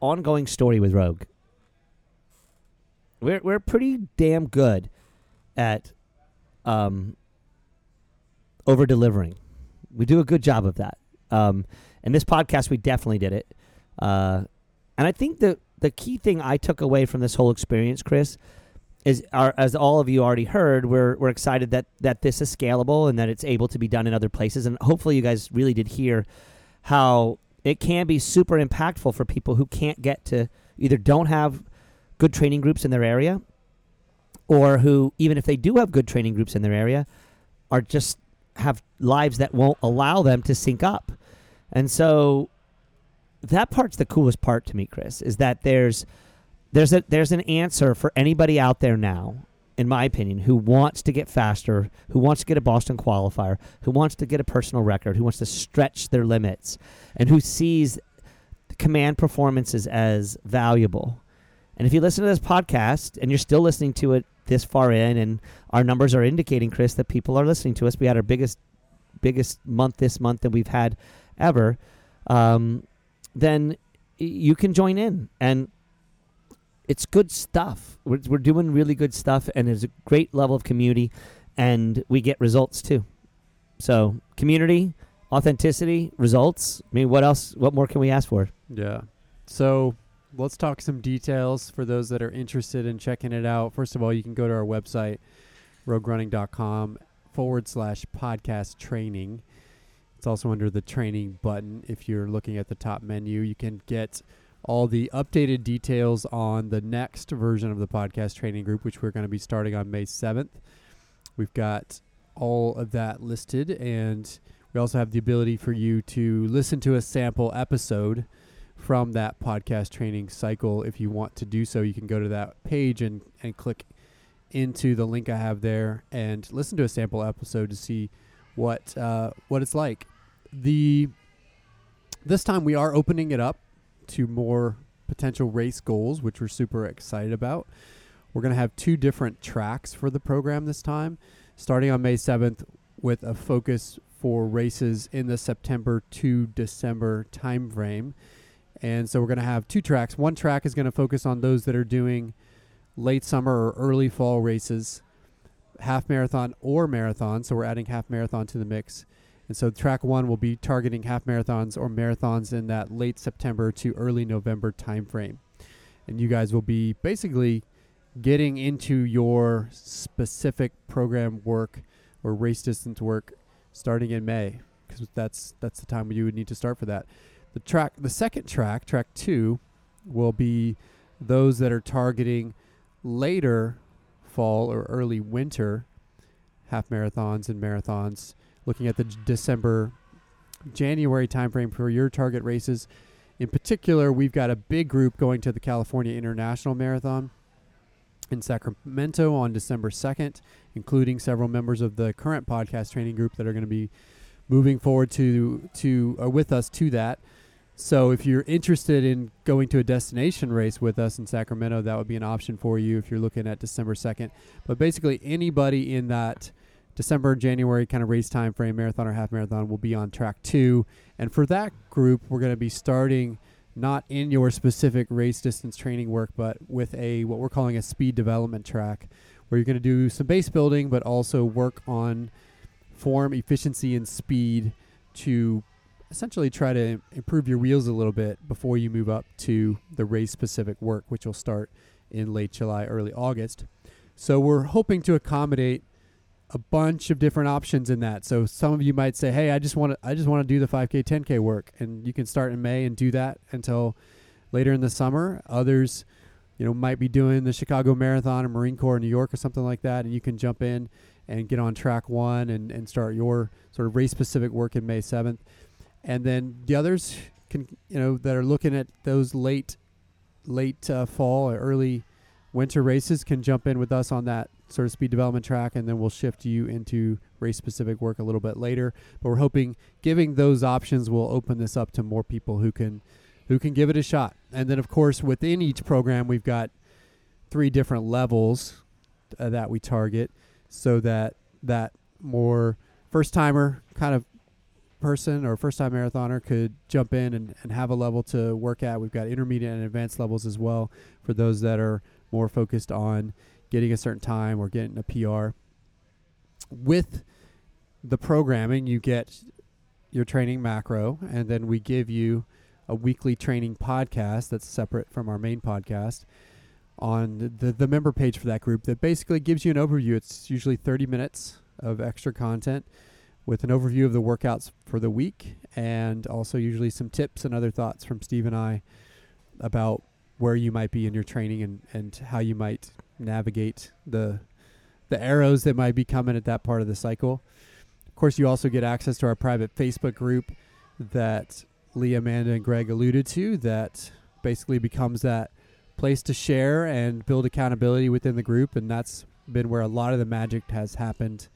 ongoing story with Rogue. We're we're pretty damn good at um, over delivering. We do a good job of that. Um, and this podcast, we definitely did it. Uh, and I think that the key thing I took away from this whole experience, Chris, is our, as all of you already heard, we're we're excited that that this is scalable and that it's able to be done in other places. And hopefully, you guys really did hear how it can be super impactful for people who can't get to either don't have good training groups in their area, or who even if they do have good training groups in their area, are just have lives that won't allow them to sync up. And so that part's the coolest part to me, Chris, is that there's there's a there's an answer for anybody out there now, in my opinion, who wants to get faster, who wants to get a Boston qualifier, who wants to get a personal record, who wants to stretch their limits, and who sees command performances as valuable. And if you listen to this podcast and you're still listening to it this far in, and our numbers are indicating, Chris, that people are listening to us. We had our biggest biggest month this month that we've had ever. Um, then you can join in and it's good stuff. We're, we're doing really good stuff, and there's a great level of community, and we get results too. So, community, authenticity, results. I mean, what else? What more can we ask for? Yeah. So, let's talk some details for those that are interested in checking it out. First of all, you can go to our website, roguerunning.com forward slash podcast training. It's also under the training button. If you're looking at the top menu, you can get all the updated details on the next version of the podcast training group, which we're going to be starting on May 7th. We've got all of that listed, and we also have the ability for you to listen to a sample episode from that podcast training cycle. If you want to do so, you can go to that page and, and click into the link I have there and listen to a sample episode to see what uh, what it's like. The this time we are opening it up to more potential race goals, which we're super excited about. We're going to have two different tracks for the program this time, starting on May 7th with a focus for races in the September to December timeframe. And so we're going to have two tracks. One track is going to focus on those that are doing late summer or early fall races, half marathon or marathon. So we're adding half marathon to the mix. And so track one will be targeting half marathons or marathons in that late September to early November timeframe. And you guys will be basically getting into your specific program work or race distance work starting in May because that's that's the time you would need to start for that. The track, the second track, track two, will be those that are targeting later fall or early winter half marathons and marathons, looking at the December, January timeframe for your target races. In particular, we've got a big group going to the California International Marathon in Sacramento on December 2nd, including several members of the current podcast training group that are going to be moving forward to to uh, with us to that. So if you're interested in going to a destination race with us in Sacramento, that would be an option for you if you're looking at December 2nd. But basically anybody in that December, January kind of race time frame, marathon or half marathon, will be on track two. And for that group, we're going to be starting not in your specific race distance training work, but with a what we're calling a speed development track, where you're going to do some base building, but also work on form, efficiency, and speed to essentially try to improve your wheels a little bit before you move up to the race specific work, which will start in late July, early August. So we're hoping to accommodate a bunch of different options in that. So some of you might say, "Hey, I just want to I just want to do the 5k 10k work." And you can start in May and do that until later in the summer. Others, you know, might be doing the Chicago Marathon or Marine Corps in New York or something like that and you can jump in and get on track 1 and and start your sort of race specific work in May 7th. And then the others can you know that are looking at those late late uh, fall or early winter races can jump in with us on that sort of speed development track and then we'll shift you into race specific work a little bit later. But we're hoping giving those options will open this up to more people who can who can give it a shot. And then of course within each program we've got three different levels uh, that we target so that that more first timer kind of person or first time marathoner could jump in and, and have a level to work at. We've got intermediate and advanced levels as well for those that are more focused on getting a certain time or getting a PR. With the programming, you get your training macro, and then we give you a weekly training podcast that's separate from our main podcast on the, the member page for that group that basically gives you an overview. It's usually 30 minutes of extra content with an overview of the workouts for the week and also usually some tips and other thoughts from Steve and I about where you might be in your training and, and how you might navigate the the arrows that might be coming at that part of the cycle. Of course, you also get access to our private Facebook group that Lee, Amanda, and Greg alluded to. That basically becomes that place to share and build accountability within the group, and that's been where a lot of the magic has happened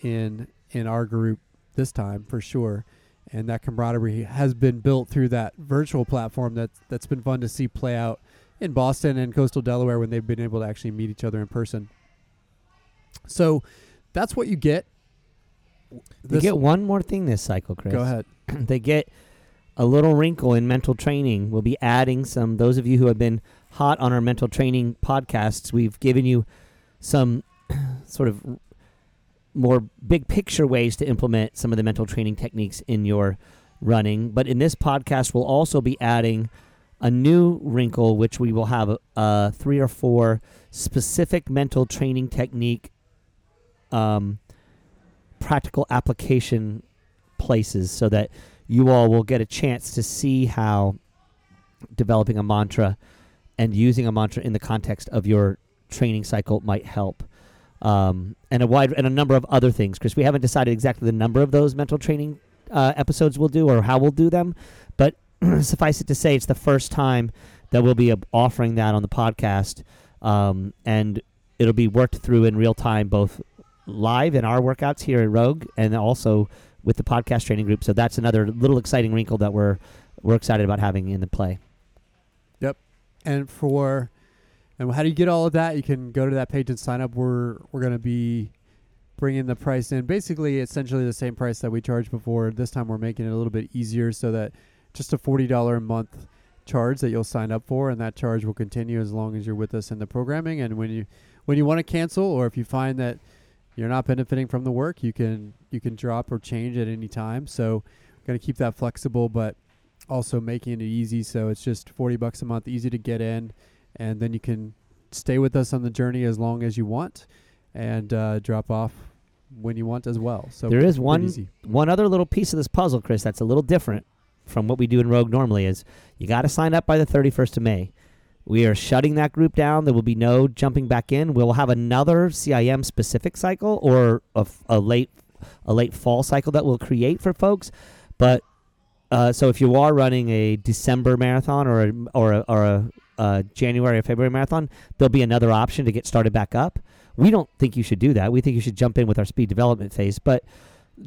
in in our group this time for sure. And that camaraderie has been built through that virtual platform that's that's been fun to see play out in Boston and coastal Delaware when they've been able to actually meet each other in person. So that's what you get. They This- get one more thing this cycle, Chris. Go ahead. they get a little wrinkle in mental training. We'll be adding some. Those of you who have been hot on our mental training podcasts, we've given you some sort of more big picture ways to implement some of the mental training techniques in your running. But in this podcast, we'll also be adding a new wrinkle, which we will have uh, three or four specific mental training technique, um, practical application places, so that you all will get a chance to see how developing a mantra and using a mantra in the context of your training cycle might help. Um, and a wide and a number of other things, Chris. We haven't decided exactly the number of those mental training uh, episodes we'll do or how we'll do them, but suffice it to say, it's the first time that we'll be uh, offering that on the podcast, um, and it'll be worked through in real time, both live in our workouts here at Rogue, and also with the podcast training group. So that's another little exciting wrinkle that we're we're excited about having in the play. Yep, and for and how do you get all of that? You can go to that page and sign up. We're we're going to be bringing the price in basically essentially the same price that we charged before. This time we're making it a little bit easier so that just a $40 a month charge that you'll sign up for and that charge will continue as long as you're with us in the programming and when you when you want to cancel or if you find that you're not benefiting from the work, you can you can drop or change at any time. So we're going to keep that flexible but also making it easy so it's just 40 bucks a month, easy to get in and then you can stay with us on the journey as long as you want and uh, drop off when you want as well. So there is one easy. one other little piece of this puzzle, Chris, that's a little different from what we do in Rogue normally. Is you got to sign up by the 31st of May. We are shutting that group down. There will be no jumping back in. We'll have another CIM specific cycle or a, a late a late fall cycle that we'll create for folks. But uh, so if you are running a December marathon or a, or a, or a January or February marathon, there'll be another option to get started back up. We don't think you should do that. We think you should jump in with our speed development phase, but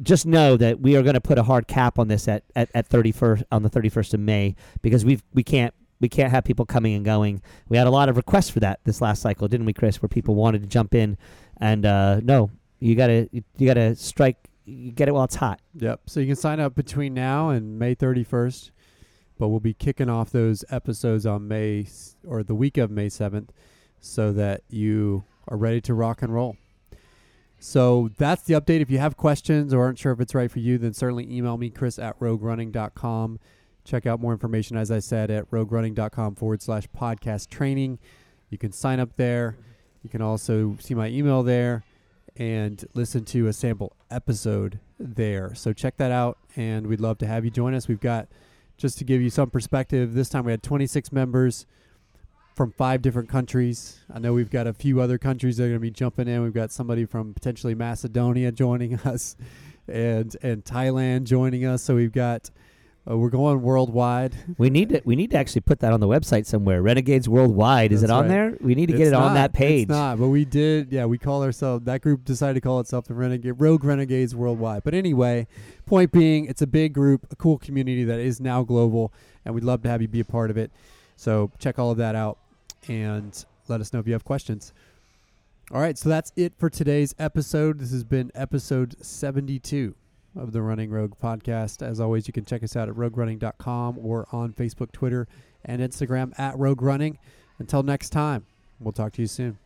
just know that we are going to put a hard cap on this at, at, at 31st on the 31st of May because we've we can't we can't have people coming and going. We had a lot of requests for that this last cycle, didn't we, Chris? Where people wanted to jump in, and uh, no, you gotta you, gotta strike, you get it while it's hot. Yep. So you can sign up between now and May 31st, but we'll be kicking off those episodes on May or the week of May 7th so that you are ready to rock and roll. So that's the update. If you have questions or aren't sure if it's right for you, then certainly email me, chris at roguerunning.com. Check out more information, as I said, at roguerunning.com forward slash podcast training. You can sign up there. You can also see my email there and listen to a sample episode there. So check that out, and we'd love to have you join us. We've got, just to give you some perspective, this time we had 26 members from five different countries. I know we've got a few other countries that are going to be jumping in. We've got somebody from potentially Macedonia joining us, and and Thailand joining us. So we've got. Uh, we're going worldwide. We need to we need to actually put that on the website somewhere. Renegades Worldwide is it on right. there? We need to get It's it on that page. It's not, but we did. Yeah, we call ourselves. That group decided to call itself the Renegade Rogue Renegades Worldwide. But anyway, point being, it's a big group, a cool community that is now global, and we'd love to have you be a part of it. So check all of that out, and let us know if you have questions. All right, so that's it for today's episode. This has been episode 72 of the Running Rogue podcast. As always, you can check us out at roguerunning.com or on Facebook, Twitter, and Instagram at Rogue Running. Until next time, we'll talk to you soon.